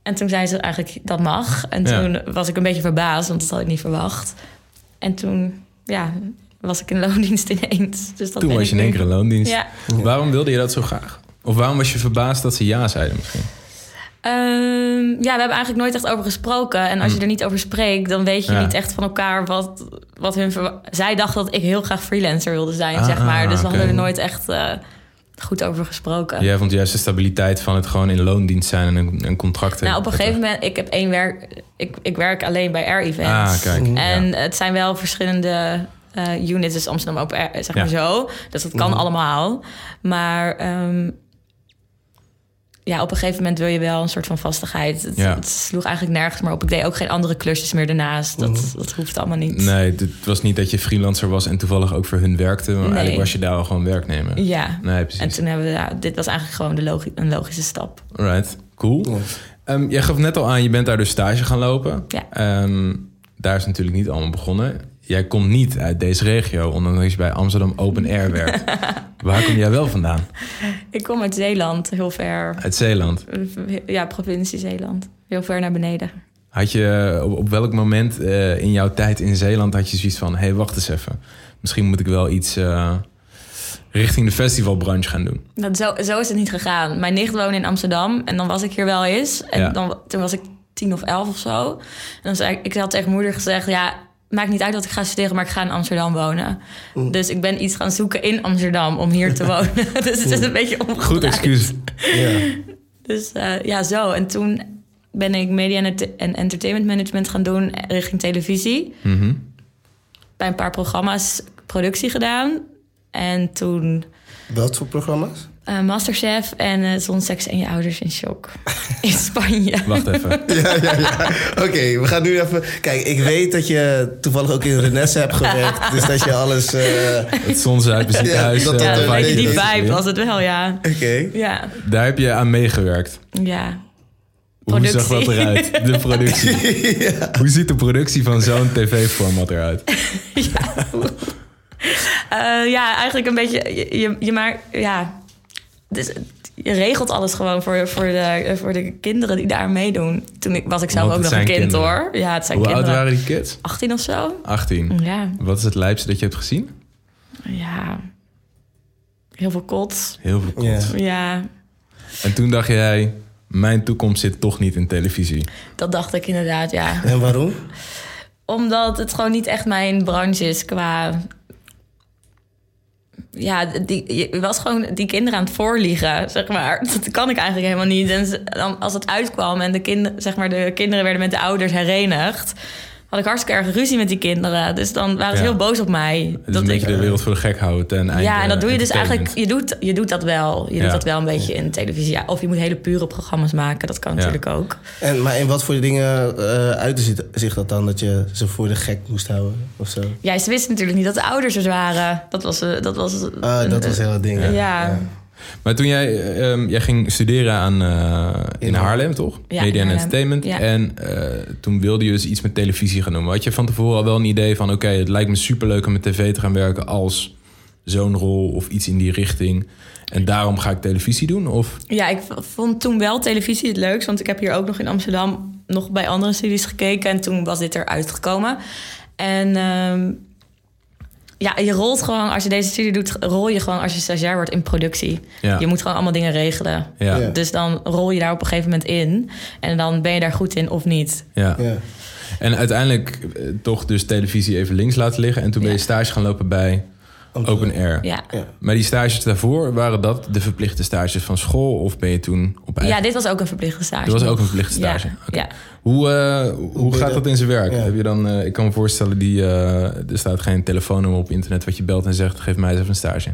En toen zei ze eigenlijk, dat mag. En Ja. toen was ik een beetje verbaasd, want dat had ik niet verwacht. En toen, ja, was ik in loondienst ineens. Dus dat Toen was je in één keer in loondienst. Ja. Waarom wilde je dat zo graag? Of waarom was je verbaasd dat ze ja zeiden misschien? Ehm, ja, we hebben eigenlijk nooit echt over gesproken. En als je er niet over spreekt, dan weet je Hmm. Ja. niet echt van elkaar wat, wat hun... Zij dacht dat ik heel graag freelancer wilde zijn, Ah, zeg maar. Dus we hadden er nooit echt eh, goed over gesproken. Jij vond juist de stabiliteit van het gewoon in loondienst zijn en een, contract Nou, op een gegeven moment, ik heb één werk, ik, ik werk alleen bij Air Events. Ah, kijk. En Ja. het zijn wel verschillende eh, units, dus Amsterdam Open Air, zeg maar Ja. zo. Dus dat kan allemaal. Maar ehm, ja, op een gegeven moment wil je wel een soort van vastigheid. Het, Ja. het sloeg eigenlijk nergens meer op. Ik deed ook geen andere klusjes meer daarnaast. Dat, dat hoeft allemaal niet. Nee, het was niet dat je freelancer was en toevallig ook voor hun werkte. Maar Nee. eigenlijk was je daar al gewoon werknemer. Ja. Nee, precies. En toen hebben we, ja, dit was eigenlijk gewoon de logi- een logische stap. Right, cool. Ehm, jij gaf net al aan, je bent daar dus stage gaan lopen. Ja. Ehm, daar is natuurlijk niet allemaal begonnen. Jij komt niet uit deze regio, ondanks je bij Amsterdam Open Air werkt. *laughs* Waar kom jij wel vandaan? Ik kom uit Zeeland, heel ver. Uit Zeeland. Ja, provincie Zeeland. Heel ver naar beneden. Had je op, op welk moment eh, in jouw tijd in Zeeland had je zoiets van... hé, hey, wacht eens even. Misschien moet ik wel iets eh, richting de festivalbranche gaan doen. Dat, zo, zo is het niet gegaan. Mijn nicht woonde in Amsterdam en dan was ik hier wel eens. En Ja. dan, toen was ik tien of elf of zo. En dan zei ik, ik had tegen moeder gezegd... ja, maakt niet uit dat ik ga studeren, maar ik ga in Amsterdam wonen. Dus ik ben iets gaan zoeken in Amsterdam om hier te *laughs* wonen. *laughs* dus het is een beetje omgedraaid. Goed excuus. Ja. Dus eh, ja, zo. En toen ben ik media en ent- en entertainment management gaan doen richting televisie. Mhm. Bij een paar programma's productie gedaan. En toen Wat voor programma's? Eh, Masterchef en eh Zonseks en je ouders in shock. *laughs* In Spanje. Wacht even. *laughs* Ja, ja, ja. Oké, we gaan nu even... Kijk, ik weet dat je toevallig ook in Renesse hebt gewerkt. *laughs* dus dat je alles... eh, Het Zonzuipen ziekenhuis. Ja, dat- Ja, dat- die vibe was het wel, ja. Oké. Ja, Daar heb je aan meegewerkt. ja. Hoe zag dat eruit? De productie. Hoe ziet de productie van zo'n tv-format eruit? Eh, ja, eigenlijk een beetje. Je, je, je maakt. Ja. Dus, je regelt alles gewoon voor, voor, de, voor de kinderen die daar meedoen. Toen ik, was ik zelf Want ook nog een kind kinderen. hoor. Ja, het zijn Hoe oud waren die kids? 18 of zo? 18. Ja. Wat is het lijpste dat je hebt gezien? Ja. Heel veel kot. Heel veel. Ja. Ja, En toen dacht jij, mijn toekomst zit toch niet in televisie. dat dacht ik inderdaad, ja. En waarom? Omdat het gewoon niet echt mijn branche is qua... Ja, die, je was gewoon die kinderen aan het voorliegen, zeg maar. Dat kan ik eigenlijk helemaal niet. En als het uitkwam en de, kinderen, zeg maar, de kinderen werden met de ouders herenigd... had ik hartstikke erg ruzie met die kinderen. Dus dan waren ze Ja. heel boos op mij. Is een beetje de wereld voor de gek houden ten einde. ja, en dat doe je dus eigenlijk... Je doet, je doet dat wel. Je Ja. doet dat wel een beetje in televisie. Ja, of je moet hele pure programma's maken. Dat kan Ja. natuurlijk ook. En, maar in wat voor dingen eh uitte zich- dat dan? Dat je ze voor de gek moest houden of zo? Ja, ze wisten natuurlijk niet dat de ouders er waren. Dat was... eh, Dat was, Ah, dat was heel het ding. ja. Maar toen jij, ehm, jij ging studeren aan, eh, in, In Haarlem, toch? Ja, Media en. Entertainment. Ja. En eh, toen wilde je dus iets met televisie gaan doen. Had je van tevoren al wel een idee van... oké, het lijkt me superleuk om met tv te gaan werken... als zo'n rol of iets in die richting. En daarom ga ik televisie doen? Of Ja, ik vond toen wel televisie het leukst. Want ik heb hier ook nog in Amsterdam nog bij andere studies gekeken. En toen was dit eruit gekomen. En ehm, ja, je rolt gewoon, als je deze studie doet, rol je gewoon als je stagiair wordt in productie. Ja. Je moet gewoon allemaal dingen regelen. Ja. Ja. Dus dan rol je daar op een gegeven moment in. En dan ben je daar goed in of niet. ja. Ja. En uiteindelijk eh, toch dus televisie even links laten liggen. En toen ben je stage gaan lopen bij Open Air. Ja. Ja. Maar die stages daarvoor, waren dat de verplichte stages van school? Of ben je toen op eigen... ja, dit was ook een verplichte stage. Dit was ook een verplichte stage. Ja. Hoe, eh, hoe gaat dat- in zijn werk? Ja. Heb je dan, eh, ik kan me voorstellen, die, eh, er staat geen telefoonnummer op internet wat je belt en zegt: geef mij eens even een stage.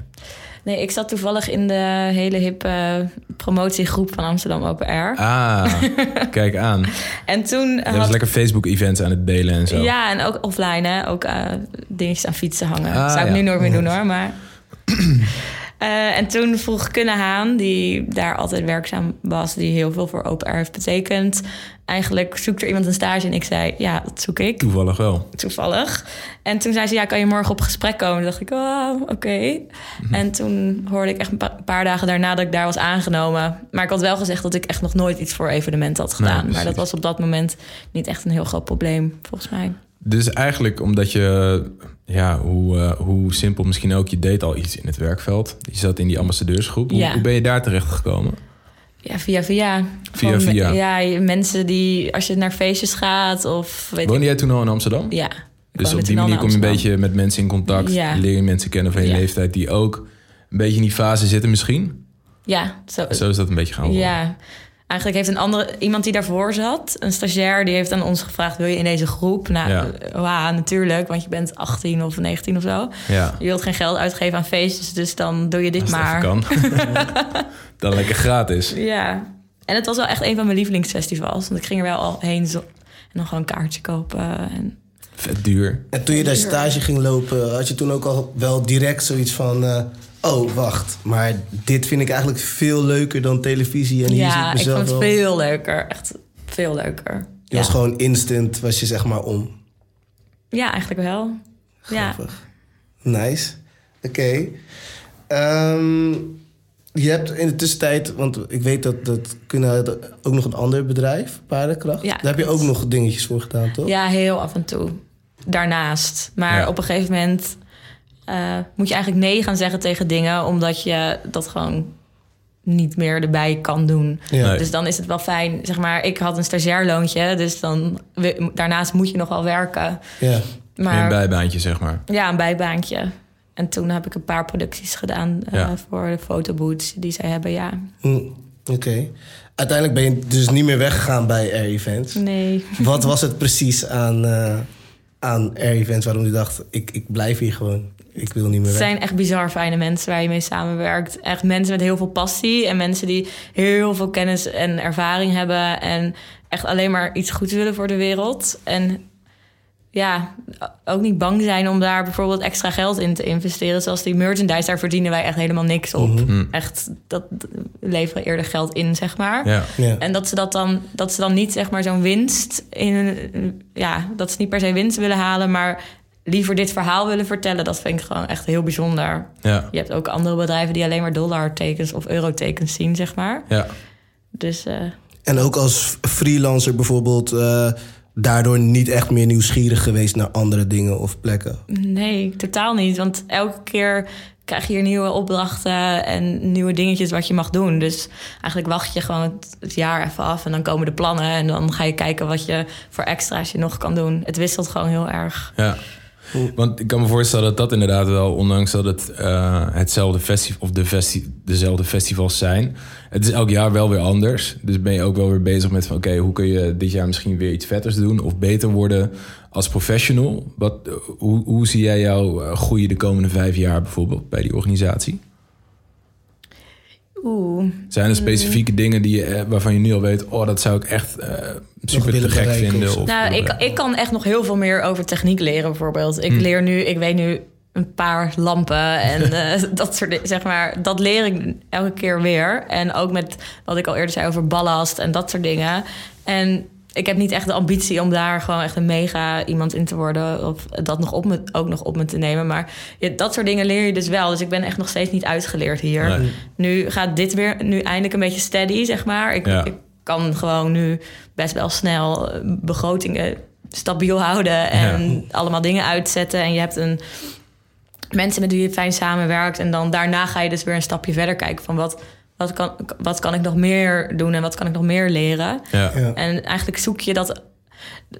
Nee, ik zat toevallig in de hele hippe promotiegroep van Amsterdam Open Air. Ah, *laughs* kijk aan. En toen Je was had lekker Facebook-events aan het delen en zo. Ja, en ook offline, hè? Ook eh, dingetjes aan fietsen hangen. Ah, Zou ik ja. nu nooit meer doen hoor, maar... *clears throat* Eh, en toen vroeg Kunne Haan, die daar altijd werkzaam was... die heel veel voor Open Air heeft betekend... eigenlijk zoekt er iemand een stage en ik zei... ja, dat zoek ik, Toevallig wel. toevallig. En toen zei ze, ja, kan je morgen op gesprek komen? Toen dacht ik, oh, oké. En toen hoorde ik echt een pa- paar dagen daarna dat ik daar was aangenomen. Maar ik had wel gezegd dat ik echt nog nooit iets voor evenementen had Nee, gedaan. maar dat was op dat moment niet echt een heel groot probleem, volgens mij. Dus eigenlijk omdat je, ja, hoe, eh, hoe simpel misschien ook, je deed al iets in het werkveld. Je zat in die ambassadeursgroep. Hoe, Ja. hoe ben je daar terecht gekomen? Ja, via via. Via Gewoon, via. Ja, mensen die, als je naar feestjes gaat of weet Woonde ik. jij toen al in Amsterdam? Ja. Dus op die manier kom je een beetje met mensen in contact. Ja. Leer je mensen kennen van je Ja. leeftijd die ook een beetje in die fase zitten misschien. Ja, zo, Zo is dat een beetje gaan worden. ja. Eigenlijk heeft een andere, iemand die daarvoor zat, een stagiair, die heeft aan ons gevraagd: wil je in deze groep? Nou, Ja. ja, natuurlijk, want je bent 18 of 19 of zo. Ja. Je wilt geen geld uitgeven aan feestjes, dus dan doe je dit Als maar. kan. *laughs* Dan lekker gratis. Ja. En het was wel echt een van mijn lievelingsfestivals, want ik ging er wel al heen zo, en dan gewoon een kaartje kopen. En, Vet duur. En toen je daar stage ging lopen, had je toen ook al wel direct zoiets van... eh, oh, wacht, maar dit vind ik eigenlijk veel leuker dan televisie. En hier zie ja, ik ik mezelf vond het wel. veel leuker. Echt veel leuker. Je ja. was gewoon instant, was je zeg maar om. ja, eigenlijk wel. Ja. Grappig. Nice. Oké. Ehm, je hebt in de tussentijd, want ik weet dat dat kunnen ook nog een ander bedrijf, paardenkracht. Ja, Daar heb je ook nog dingetjes voor gedaan, toch? ja, heel af en toe. Daarnaast. Maar Ja. op een gegeven moment eh, moet je eigenlijk nee gaan zeggen tegen dingen, omdat je dat gewoon niet meer erbij kan doen. Ja. Dus dan is het wel fijn. Zeg maar, ik had een stagiairloontje, dus dan daarnaast moet je nog wel werken. Ja. Maar een bijbaantje, zeg maar. ja, een bijbaantje. En toen heb ik een paar producties gedaan eh, Ja. voor de fotoboots die zij hebben, ja. Hm, Oké. Uiteindelijk ben je dus niet meer weggegaan bij Air Events. Nee. Wat was het precies aan, eh, aan Air Events waarom je dacht, ik, ik blijf hier gewoon. Ik wil niet meer Het zijn echt bizar fijne mensen waar je mee samenwerkt. Echt mensen met heel veel passie en mensen die heel veel kennis en ervaring hebben en echt alleen maar iets goeds willen voor de wereld. En ja, ook niet bang zijn om daar bijvoorbeeld extra geld in te investeren. Zoals die merchandise, daar verdienen wij echt helemaal niks op. Mhm. Echt, dat we leveren eerder geld in, zeg maar. Ja. Ja. En dat ze dat dan, dat ze dan niet zeg maar zo'n winst in, ja, dat ze niet per se winst willen halen, maar liever dit verhaal willen vertellen. Dat vind ik gewoon echt heel bijzonder. Ja. Je hebt ook andere bedrijven die alleen maar dollartekens of eurotekens zien, zeg maar. Ja. Dus eh, En ook als freelancer bijvoorbeeld, eh, daardoor niet echt meer nieuwsgierig geweest naar andere dingen of plekken. nee, totaal niet. Want elke keer krijg je hier nieuwe opdrachten en nieuwe dingetjes wat je mag doen. Dus eigenlijk wacht je gewoon het, het jaar even af en dan komen de plannen en dan ga je kijken wat je voor extra's je nog kan doen. Het wisselt gewoon heel erg. Ja. Want ik kan me voorstellen dat dat inderdaad wel, ondanks dat het eh, hetzelfde festival of de dezelfde festivals zijn, het is elk jaar wel weer anders. Dus ben je ook wel weer bezig met van oké, hoe kun je dit jaar misschien weer iets vetters doen of beter worden als professional? Wat, eh, hoe, hoe zie jij jou eh, groeien de komende vijf jaar bijvoorbeeld bij die organisatie? Oeh, Zijn er specifieke dingen die je, eh, waarvan je nu al weet, oh, dat zou ik echt eh, super te gek vinden? of Nou, ik, ik kan echt nog heel veel meer over techniek leren, bijvoorbeeld. Ik leer nu, ik weet nu een paar lampen en *laughs* eh, dat soort dingen, zeg maar. Dat leer ik elke keer weer. En ook met wat ik al eerder zei over ballast en dat soort dingen. En ik heb niet echt de ambitie om daar gewoon echt een mega iemand in te worden. Of dat nog op me, ook nog op me te nemen. Maar ja, dat soort dingen leer je dus wel. Dus ik ben echt nog steeds niet uitgeleerd hier. Nee. Nu gaat dit weer, nu eindelijk een beetje steady, zeg maar. Ik, Ja. ik kan gewoon nu best wel snel eh, begrotingen stabiel houden en allemaal dingen uitzetten. En je hebt een mensen met wie je fijn samenwerkt. En dan daarna ga je dus weer een stapje verder kijken van wat, wat, kan, wat kan ik nog meer doen en wat kan ik nog meer leren. ja. Ja. En eigenlijk zoek je dat.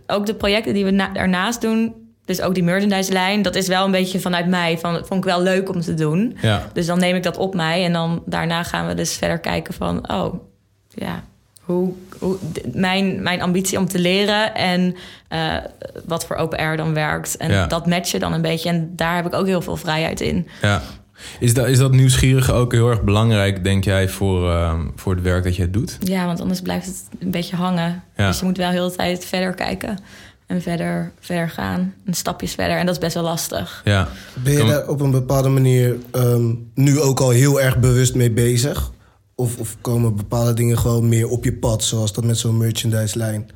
Ook de projecten die we na, daarnaast doen. Dus ook die merchandise lijn. Dat is wel een beetje vanuit mij. Van, vond ik wel leuk om te doen. Ja. Dus dan neem ik dat op mij. En dan daarna gaan we dus verder kijken van... Oh, ja, hoe, hoe, d- mijn, mijn ambitie om te leren... en eh, wat voor open air dan werkt. En Ja. dat matchen dan een beetje. En daar heb ik ook heel veel vrijheid in. Ja. Is dat, is dat nieuwsgierige ook heel erg belangrijk, denk jij, voor, ehm, voor het werk dat je doet? Ja, want anders blijft het een beetje hangen. Ja. Dus je moet wel heel de tijd verder kijken. En verder, verder gaan. En stapjes verder. En dat is best wel lastig. Ja. Ben je daar op een bepaalde manier ehm, nu ook al heel erg bewust mee bezig? Of, of komen bepaalde dingen gewoon meer op je pad, zoals dat met zo'n merchandise lijn?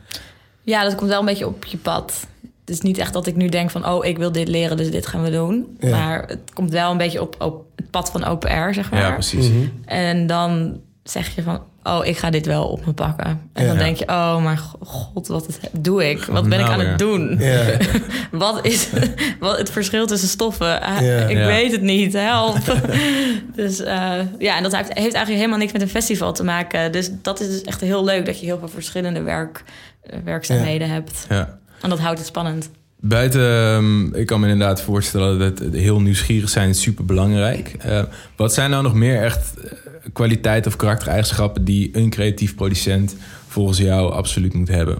Ja, dat komt wel een beetje op je pad. Het is niet echt dat ik nu denk van... oh, ik wil dit leren, dus dit gaan we doen. Ja. Maar het komt wel een beetje op, op het pad van open air, zeg maar. ja, precies. Mhm. En dan zeg je van... oh, ik ga dit wel op me pakken. En Ja. dan denk je... oh, maar god, wat het- doe ik? Wat ben ik Nou aan het doen? Ja, *laughs* Wat is *laughs* wat het verschil tussen stoffen? Ah, Ja. ik Ja. weet het niet, help. *laughs* dus eh, ja, en dat heeft, heeft eigenlijk helemaal niks met een festival te maken. Dus dat is dus echt heel leuk dat je heel veel verschillende werk, eh, werkzaamheden hebt. Ja. En dat houdt het spannend. Buiten, ehm, ik kan me inderdaad voorstellen dat heel nieuwsgierig zijn super belangrijk. wat zijn nou nog meer echt eh, kwaliteiten of karaktereigenschappen die een creatief producent volgens jou absoluut moet hebben?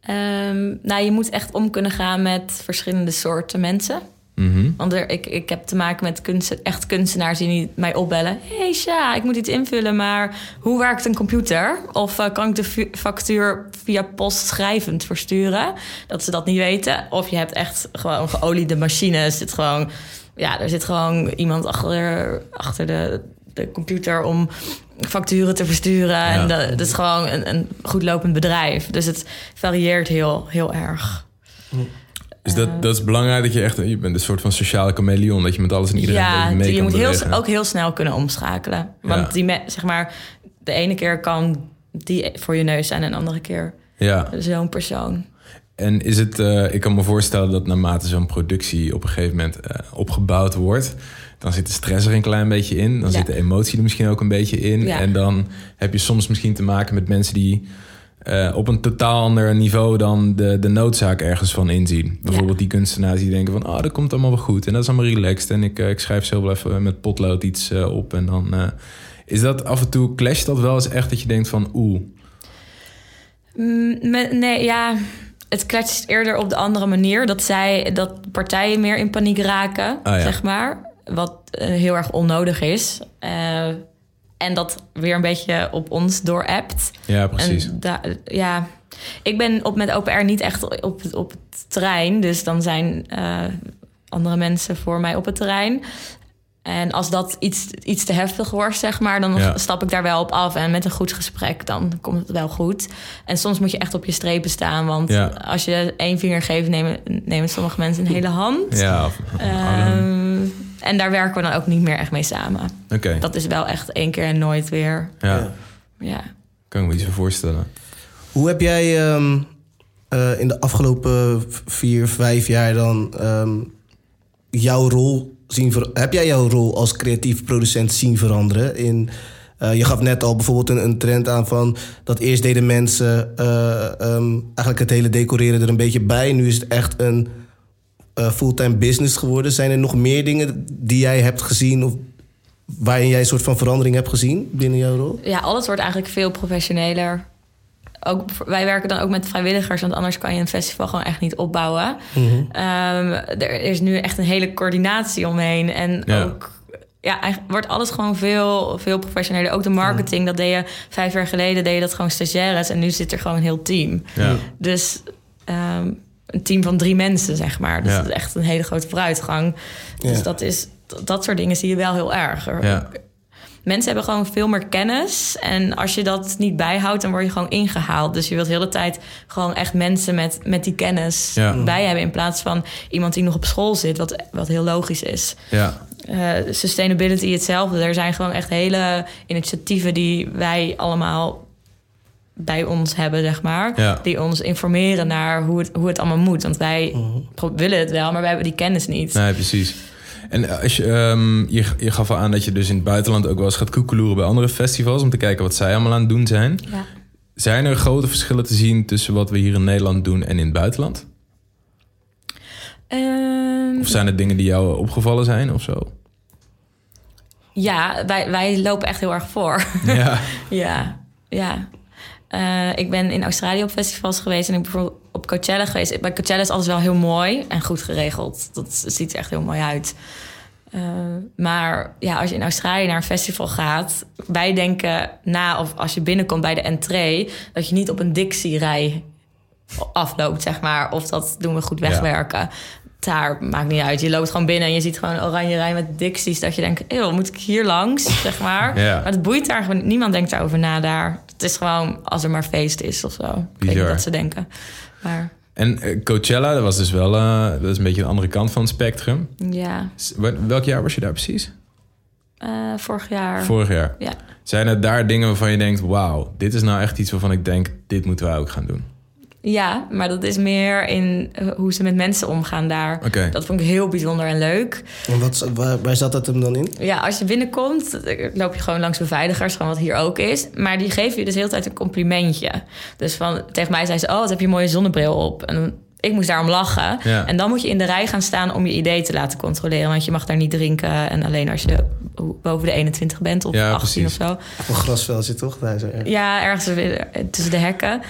Ehm, nou, je moet echt om kunnen gaan met verschillende soorten mensen. Mhm. Want er, ik, ik heb te maken met kunst, echt kunstenaars die niet mij opbellen. hey, Sja, ik moet iets invullen, maar hoe werkt een computer? Of eh, kan ik de factuur via post schrijvend versturen? Dat ze dat niet weten. Of je hebt echt gewoon geoliede machines. Zit gewoon, ja, er zit gewoon iemand achter, achter de, de computer om facturen te versturen. En dat, dat is gewoon een, een goed lopend bedrijf. Dus het varieert heel, heel erg. Dus dat, dat is belangrijk dat je echt, je bent een soort van sociale chameleon, dat je met alles en iedereen een Ja, mee je kan moet heel, ook heel snel kunnen omschakelen. Want Ja. die, me- zeg maar, de ene keer kan die voor je neus zijn en de andere keer Ja, zo'n persoon. en is het, eh, ik kan me voorstellen dat naarmate zo'n productie op een gegeven moment eh, opgebouwd wordt, dan zit de stress er een klein beetje in. Dan Ja. zit de emotie er misschien ook een beetje in. En dan heb je soms misschien te maken met mensen die eh, op een totaal ander niveau dan de, de noodzaak ergens van inzien. Bijvoorbeeld die kunstenaars die denken van, oh, dat komt allemaal wel goed. En dat is allemaal relaxed. En ik, eh, ik schrijf zo wel even met potlood iets eh, op. En dan is dat af en toe, clasht dat wel eens echt dat je denkt van, oeh, Mm, nee, ja. het kletst eerder op de andere manier. Dat zij, dat partijen meer in paniek raken, Ah, ja. zeg maar. Wat heel erg onnodig is. En dat weer een beetje op ons doorappt. Ja, precies. En ja, ik ben op, met OPR niet echt op, het- op het terrein. Dus dan zijn eh, andere mensen voor mij op het terrein. En als dat iets, iets te heftig wordt, zeg maar, dan Ja. stap ik daar wel op af. En met een goed gesprek, dan komt het wel goed. En soms moet je echt op je strepen staan. Want Ja. als je één vinger geeft, nemen, nemen sommige mensen een hele hand. ja, of- Ehm, en daar werken we dan ook niet meer echt mee samen. oké. Dat is wel echt één keer en nooit weer. Ja, Ja. kan ik me iets voor voorstellen. Hoe heb jij ehm, eh, in de afgelopen vier, vijf jaar dan ehm, jouw rol zien ver- Heb jij jouw rol als creatief producent zien veranderen? In, eh, je gaf net al bijvoorbeeld een, een trend aan van dat eerst deden mensen eh, ehm, eigenlijk het hele decoreren er een beetje bij. Nu is het echt een eh, fulltime business geworden. Zijn er nog meer dingen die jij hebt gezien of waarin jij een soort van verandering hebt gezien binnen jouw rol? ja, alles wordt eigenlijk veel professioneler. Ook, wij werken dan ook met vrijwilligers, want anders kan je een festival gewoon echt niet opbouwen. Ehm, er is nu echt een hele coördinatie omheen. En Ja. ook, ja, wordt alles gewoon veel, veel professioneler. Ook de marketing, dat deed je vijf jaar geleden, deed je dat gewoon stagiaires. En nu zit er gewoon een heel team. Ja. Dus ehm, een team van drie mensen, zeg maar. Dus Ja. dat is echt een hele grote vooruitgang. Dus Ja. dat, is, dat soort dingen zie je wel heel erg. Er- Ja. Mensen hebben gewoon veel meer kennis. En als je dat niet bijhoudt, dan word je gewoon ingehaald. Dus je wilt de hele tijd gewoon echt mensen met, met die kennis Ja. bij hebben. In plaats van iemand die nog op school zit, wat, wat heel logisch is. Ja. Eh, sustainability hetzelfde. Er zijn gewoon echt hele initiatieven die wij allemaal bij ons hebben, zeg maar. Ja. Die ons informeren naar hoe het, hoe het allemaal moet. Want wij pro- willen het wel, maar wij hebben die kennis niet. Nee, precies. En als je, ehm, je, je gaf al aan dat je dus in het buitenland ook wel eens gaat koekeloeren bij andere festivals om te kijken wat zij allemaal aan het doen zijn. Ja. Zijn er grote verschillen te zien tussen wat we hier in Nederland doen en in het buitenland? Ehm, Of zijn er dingen die jou opgevallen zijn of zo? ja, wij, wij lopen echt heel erg voor. Ja. *laughs* Ja, ja. Eh, ik ben in Australië op festivals geweest en ik bijvoorbeeld op Coachella geweest. Bij Coachella is alles wel heel mooi en goed geregeld. Dat ziet er echt heel mooi uit. Eh, maar ja, als je in Australië naar een festival gaat, wij denken na of als je binnenkomt bij de entree, dat je niet op een Dixie-rij afloopt, zeg maar. Of dat doen we goed wegwerken. Daar maakt niet uit. Je loopt gewoon binnen en je ziet gewoon een oranje rij met Dixies. Dat je denkt, eeuw, moet ik hier langs, zeg maar. Ja. Maar het boeit daar gewoon. Niemand denkt daarover na daar. Het is gewoon als er maar feest is of zo. Ik weet niet wat ze denken. Maar En eh, Coachella, dat was dus wel eh, dat is een beetje de andere kant van het spectrum. ja, Welk jaar was je daar precies? eh, vorig jaar. Vorig jaar. Ja. Zijn er daar dingen waarvan je denkt, wauw, dit is nou echt iets waarvan ik denk, dit moeten wij ook gaan doen? Ja, maar dat is meer in eh, hoe ze met mensen omgaan daar. Oké. Dat vond ik heel bijzonder en leuk. En wat, waar, waar zat dat hem dan in? Ja, als je binnenkomt, eh, loop je gewoon langs beveiligers, gewoon wat hier ook is. Maar die geven je dus de hele tijd een complimentje. Dus van, tegen mij zei ze, oh, wat heb je een mooie zonnebril op. En ik moest daarom lachen. Ja. En dan moet je in de rij gaan staan om je idee te laten controleren. Want je mag daar niet drinken. En alleen als je boven de 21 bent of Ja, 18 precies. of zo. Op een grasveldje toch? Daar zo, ja. Ja, ergens weer tussen de hekken.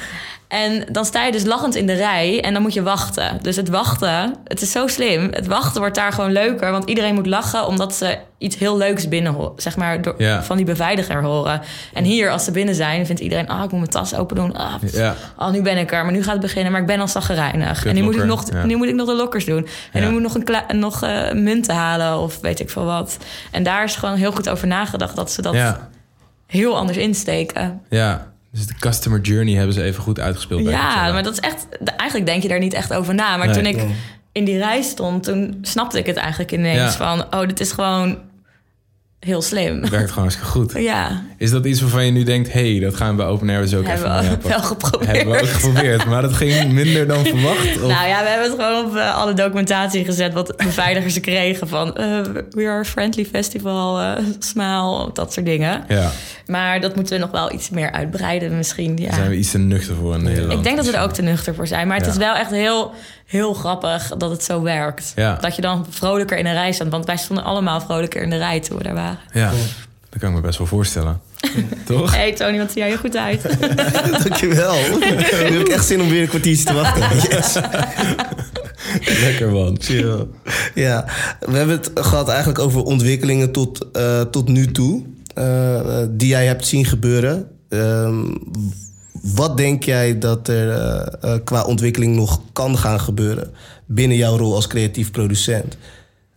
En dan sta je dus lachend in de rij en dan moet je wachten. Dus het wachten, het is zo slim. Het wachten wordt daar gewoon leuker, want iedereen moet lachen omdat ze iets heel leuks binnen zeg maar door, Ja. van die beveiliger horen. En hier, als ze binnen zijn, vindt iedereen, ah, ik moet mijn tas open doen. Ah, pff, Ja. oh, nu ben ik er, maar nu gaat het beginnen, maar ik ben al zaggerijnig. En nu moet, ik nog, ja. nu moet ik nog de lokkers doen. En nu moet ik nog, een kla- nog eh, munten halen of weet ik veel wat. En daar is gewoon heel goed over nagedacht dat ze dat heel anders insteken. ja. Dus de customer journey hebben ze even goed uitgespeeld. bij Ja, Coachella. maar dat is echt. Eigenlijk denk je daar niet echt over na. Maar Nee. toen ik Nee. in die rij stond, toen snapte ik het eigenlijk ineens Ja. van: oh, dit is gewoon heel slim. Het werkt gewoon hartstikke goed. Ja, Is dat iets waarvan je nu denkt, hé, hey, dat gaan we Open Air dus ook hebben even we wel geprobeerd. Hebben we ook geprobeerd, maar dat ging minder dan verwacht? Of? Nou ja, we hebben het gewoon op eh, alle documentatie gezet wat beveiligers kregen van eh, we are a friendly festival, eh smile, dat soort dingen. ja, Maar dat moeten we nog wel iets meer uitbreiden misschien. Ja. daar zijn we iets te nuchter voor in Nederland. Ik denk dat we er ook te nuchter voor zijn. Maar het Ja. is wel echt heel, heel grappig dat het zo werkt. Ja. Dat je dan vrolijker in de rij staat. Want wij stonden allemaal vrolijker in de rij toen we daar waren. Ja, dat kan ik me best wel voorstellen. *laughs* Toch? Hey Tony, wat zie jij er goed uit? *laughs* Dankjewel. Nu heb ik echt zin om weer een kwartiertje te wachten. *laughs* Yes. Lekker man. Chill. Ja, we hebben het gehad eigenlijk over ontwikkelingen tot, eh, tot nu toe. eh, die jij hebt zien gebeuren. Ehm, wat denk jij dat er eh, eh, qua ontwikkeling nog kan gaan gebeuren binnen jouw rol als creatief producent?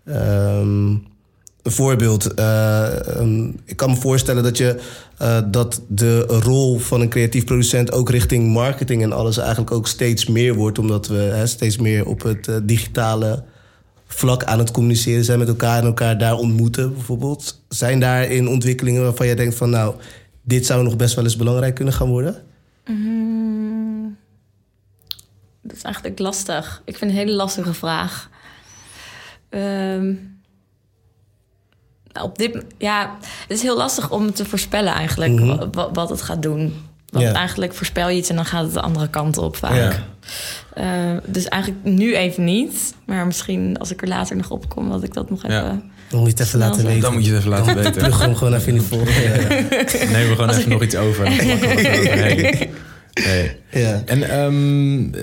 Ehm, een voorbeeld. eh, ik kan me voorstellen dat, je, dat de rol van een creatief producent ook richting marketing en alles eigenlijk ook steeds meer wordt. Omdat we steeds meer op het digitale vlak aan het communiceren zijn met elkaar en elkaar daar ontmoeten bijvoorbeeld. Zijn daarin ontwikkelingen waarvan jij denkt van nou, dit zou nog best wel eens belangrijk kunnen gaan worden? Mm, dat is eigenlijk lastig. Ik vind het een hele lastige vraag. Ehm, nou, op dit, ja, het is heel lastig om te voorspellen eigenlijk Mhm. wa- wat, het gaat doen. Want Ja. eigenlijk voorspel je iets en dan gaat het de andere kant op vaak. Ja. Eh, dus eigenlijk nu even niet. Maar misschien als ik er later nog op kom, dat ik dat nog even... Ja. Nog niet even Snel laten weten. Dan moet je het even laten weten. Plug hem gewoon even in de volgende. *laughs* Nemen we gewoon even nog iets over. *laughs* Dan het. Nee. ja. En ehm, eh,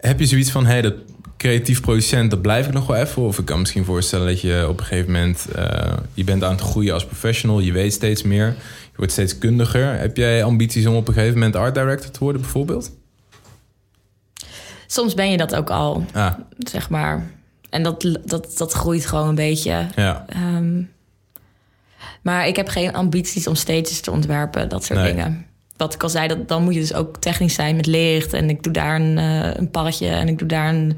heb je zoiets van, hey, dat creatief producent, dat blijf ik nog wel even? Of ik kan me misschien voorstellen dat je op een gegeven moment, eh, je bent aan het groeien als professional, je weet steeds meer, je wordt steeds kundiger. Heb jij ambities om op een gegeven moment art director te worden bijvoorbeeld? Soms ben je dat ook al, Ah, zeg maar. En dat, dat, dat groeit gewoon een beetje. ja. Ehm, maar ik heb geen ambities om stages te ontwerpen, dat soort Nee. dingen. Wat ik al zei, dat, dan moet je dus ook technisch zijn met licht. En ik doe daar een, eh, een parretje en ik doe daar een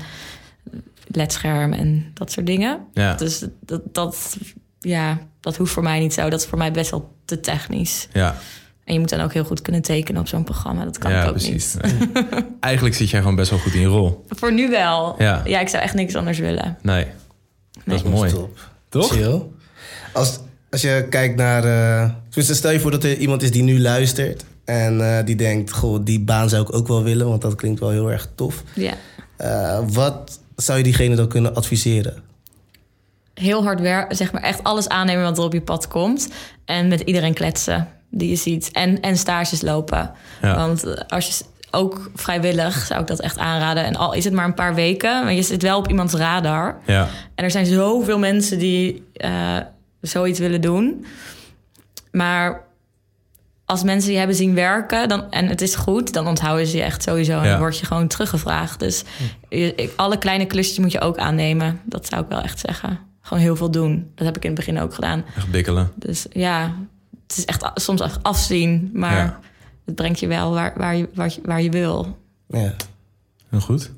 ledscherm en dat soort dingen. Ja, Dus dat, dat, ja, dat hoeft voor mij niet zo. Dat is voor mij best wel te technisch. ja, En je moet dan ook heel goed kunnen tekenen op zo'n programma. Dat kan ja ik ook precies. niet. Nee. Eigenlijk zit jij gewoon best wel goed in je rol. Voor nu wel. Ja. Ja, ik zou echt niks anders willen. Nee, dat is mooi. Top. Toch? Chill. Als, als je kijkt naar... eh, tenminste, stel je voor dat er iemand is die nu luistert... en eh, die denkt, goh, die baan zou ik ook wel willen... want dat klinkt wel heel erg tof. Ja. Eh, wat zou je diegene dan kunnen adviseren? heel hard werken, zeg maar echt alles aannemen wat er op je pad komt. En met iedereen kletsen die je ziet. En, en stages lopen. Ja. Want als je ook vrijwillig zou ik dat echt aanraden. En al is het maar een paar weken, maar je zit wel op iemands radar. Ja, En er zijn zoveel mensen die eh, zoiets willen doen. Maar als mensen je hebben zien werken dan, en het is goed, dan onthouden ze je echt sowieso. En Ja. dan word je gewoon teruggevraagd. Dus je- ik- alle kleine klusjes moet je ook aannemen. Dat zou ik wel echt zeggen. Gewoon heel veel doen. Dat heb ik in het begin ook gedaan. echt bikkelen. Dus ja, het is echt soms echt afzien. Maar Ja. het brengt je wel waar, waar, je, waar, je, waar je wil. Ja, oké. Heel goed.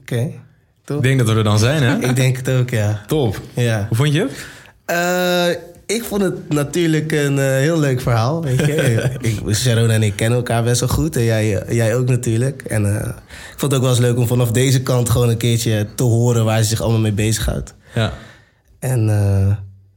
Top. Ik denk dat we er dan zijn, hè? Ik denk het ook, ja. Top. ja. Hoe vond je het? Eh, ik vond het natuurlijk een eh, heel leuk verhaal. Weet je? *laughs* ik, Sharon en ik kennen elkaar best wel goed. En jij, eh, jij ook natuurlijk. En eh, ik vond het ook wel eens leuk om vanaf deze kant gewoon een keertje te horen waar ze zich allemaal mee bezighoudt. Ja, En eh,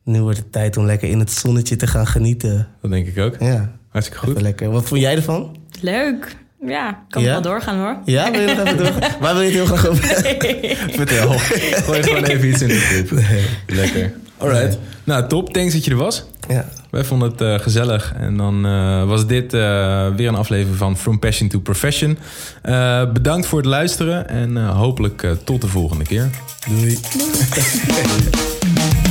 nu wordt het tijd om lekker in het zonnetje te gaan genieten. dat denk ik ook. Ja, Hartstikke even goed. lekker. Wat vond jij ervan? Leuk. Ja, kan Ja? wel doorgaan hoor. Ja, wil je nog even door? *laughs* Waar wil je het heel graag over hebben? Vertel. *laughs* Gooi gewoon even iets in de groep. Lekker. Alright. Nou, top. Thanks dat je er was. Ja. Wij vonden het eh, gezellig. En dan eh, was dit eh, weer een aflevering van From Passion to Profession. Eh, bedankt voor het luisteren. En eh, hopelijk eh, tot de volgende keer. Doei. *laughs*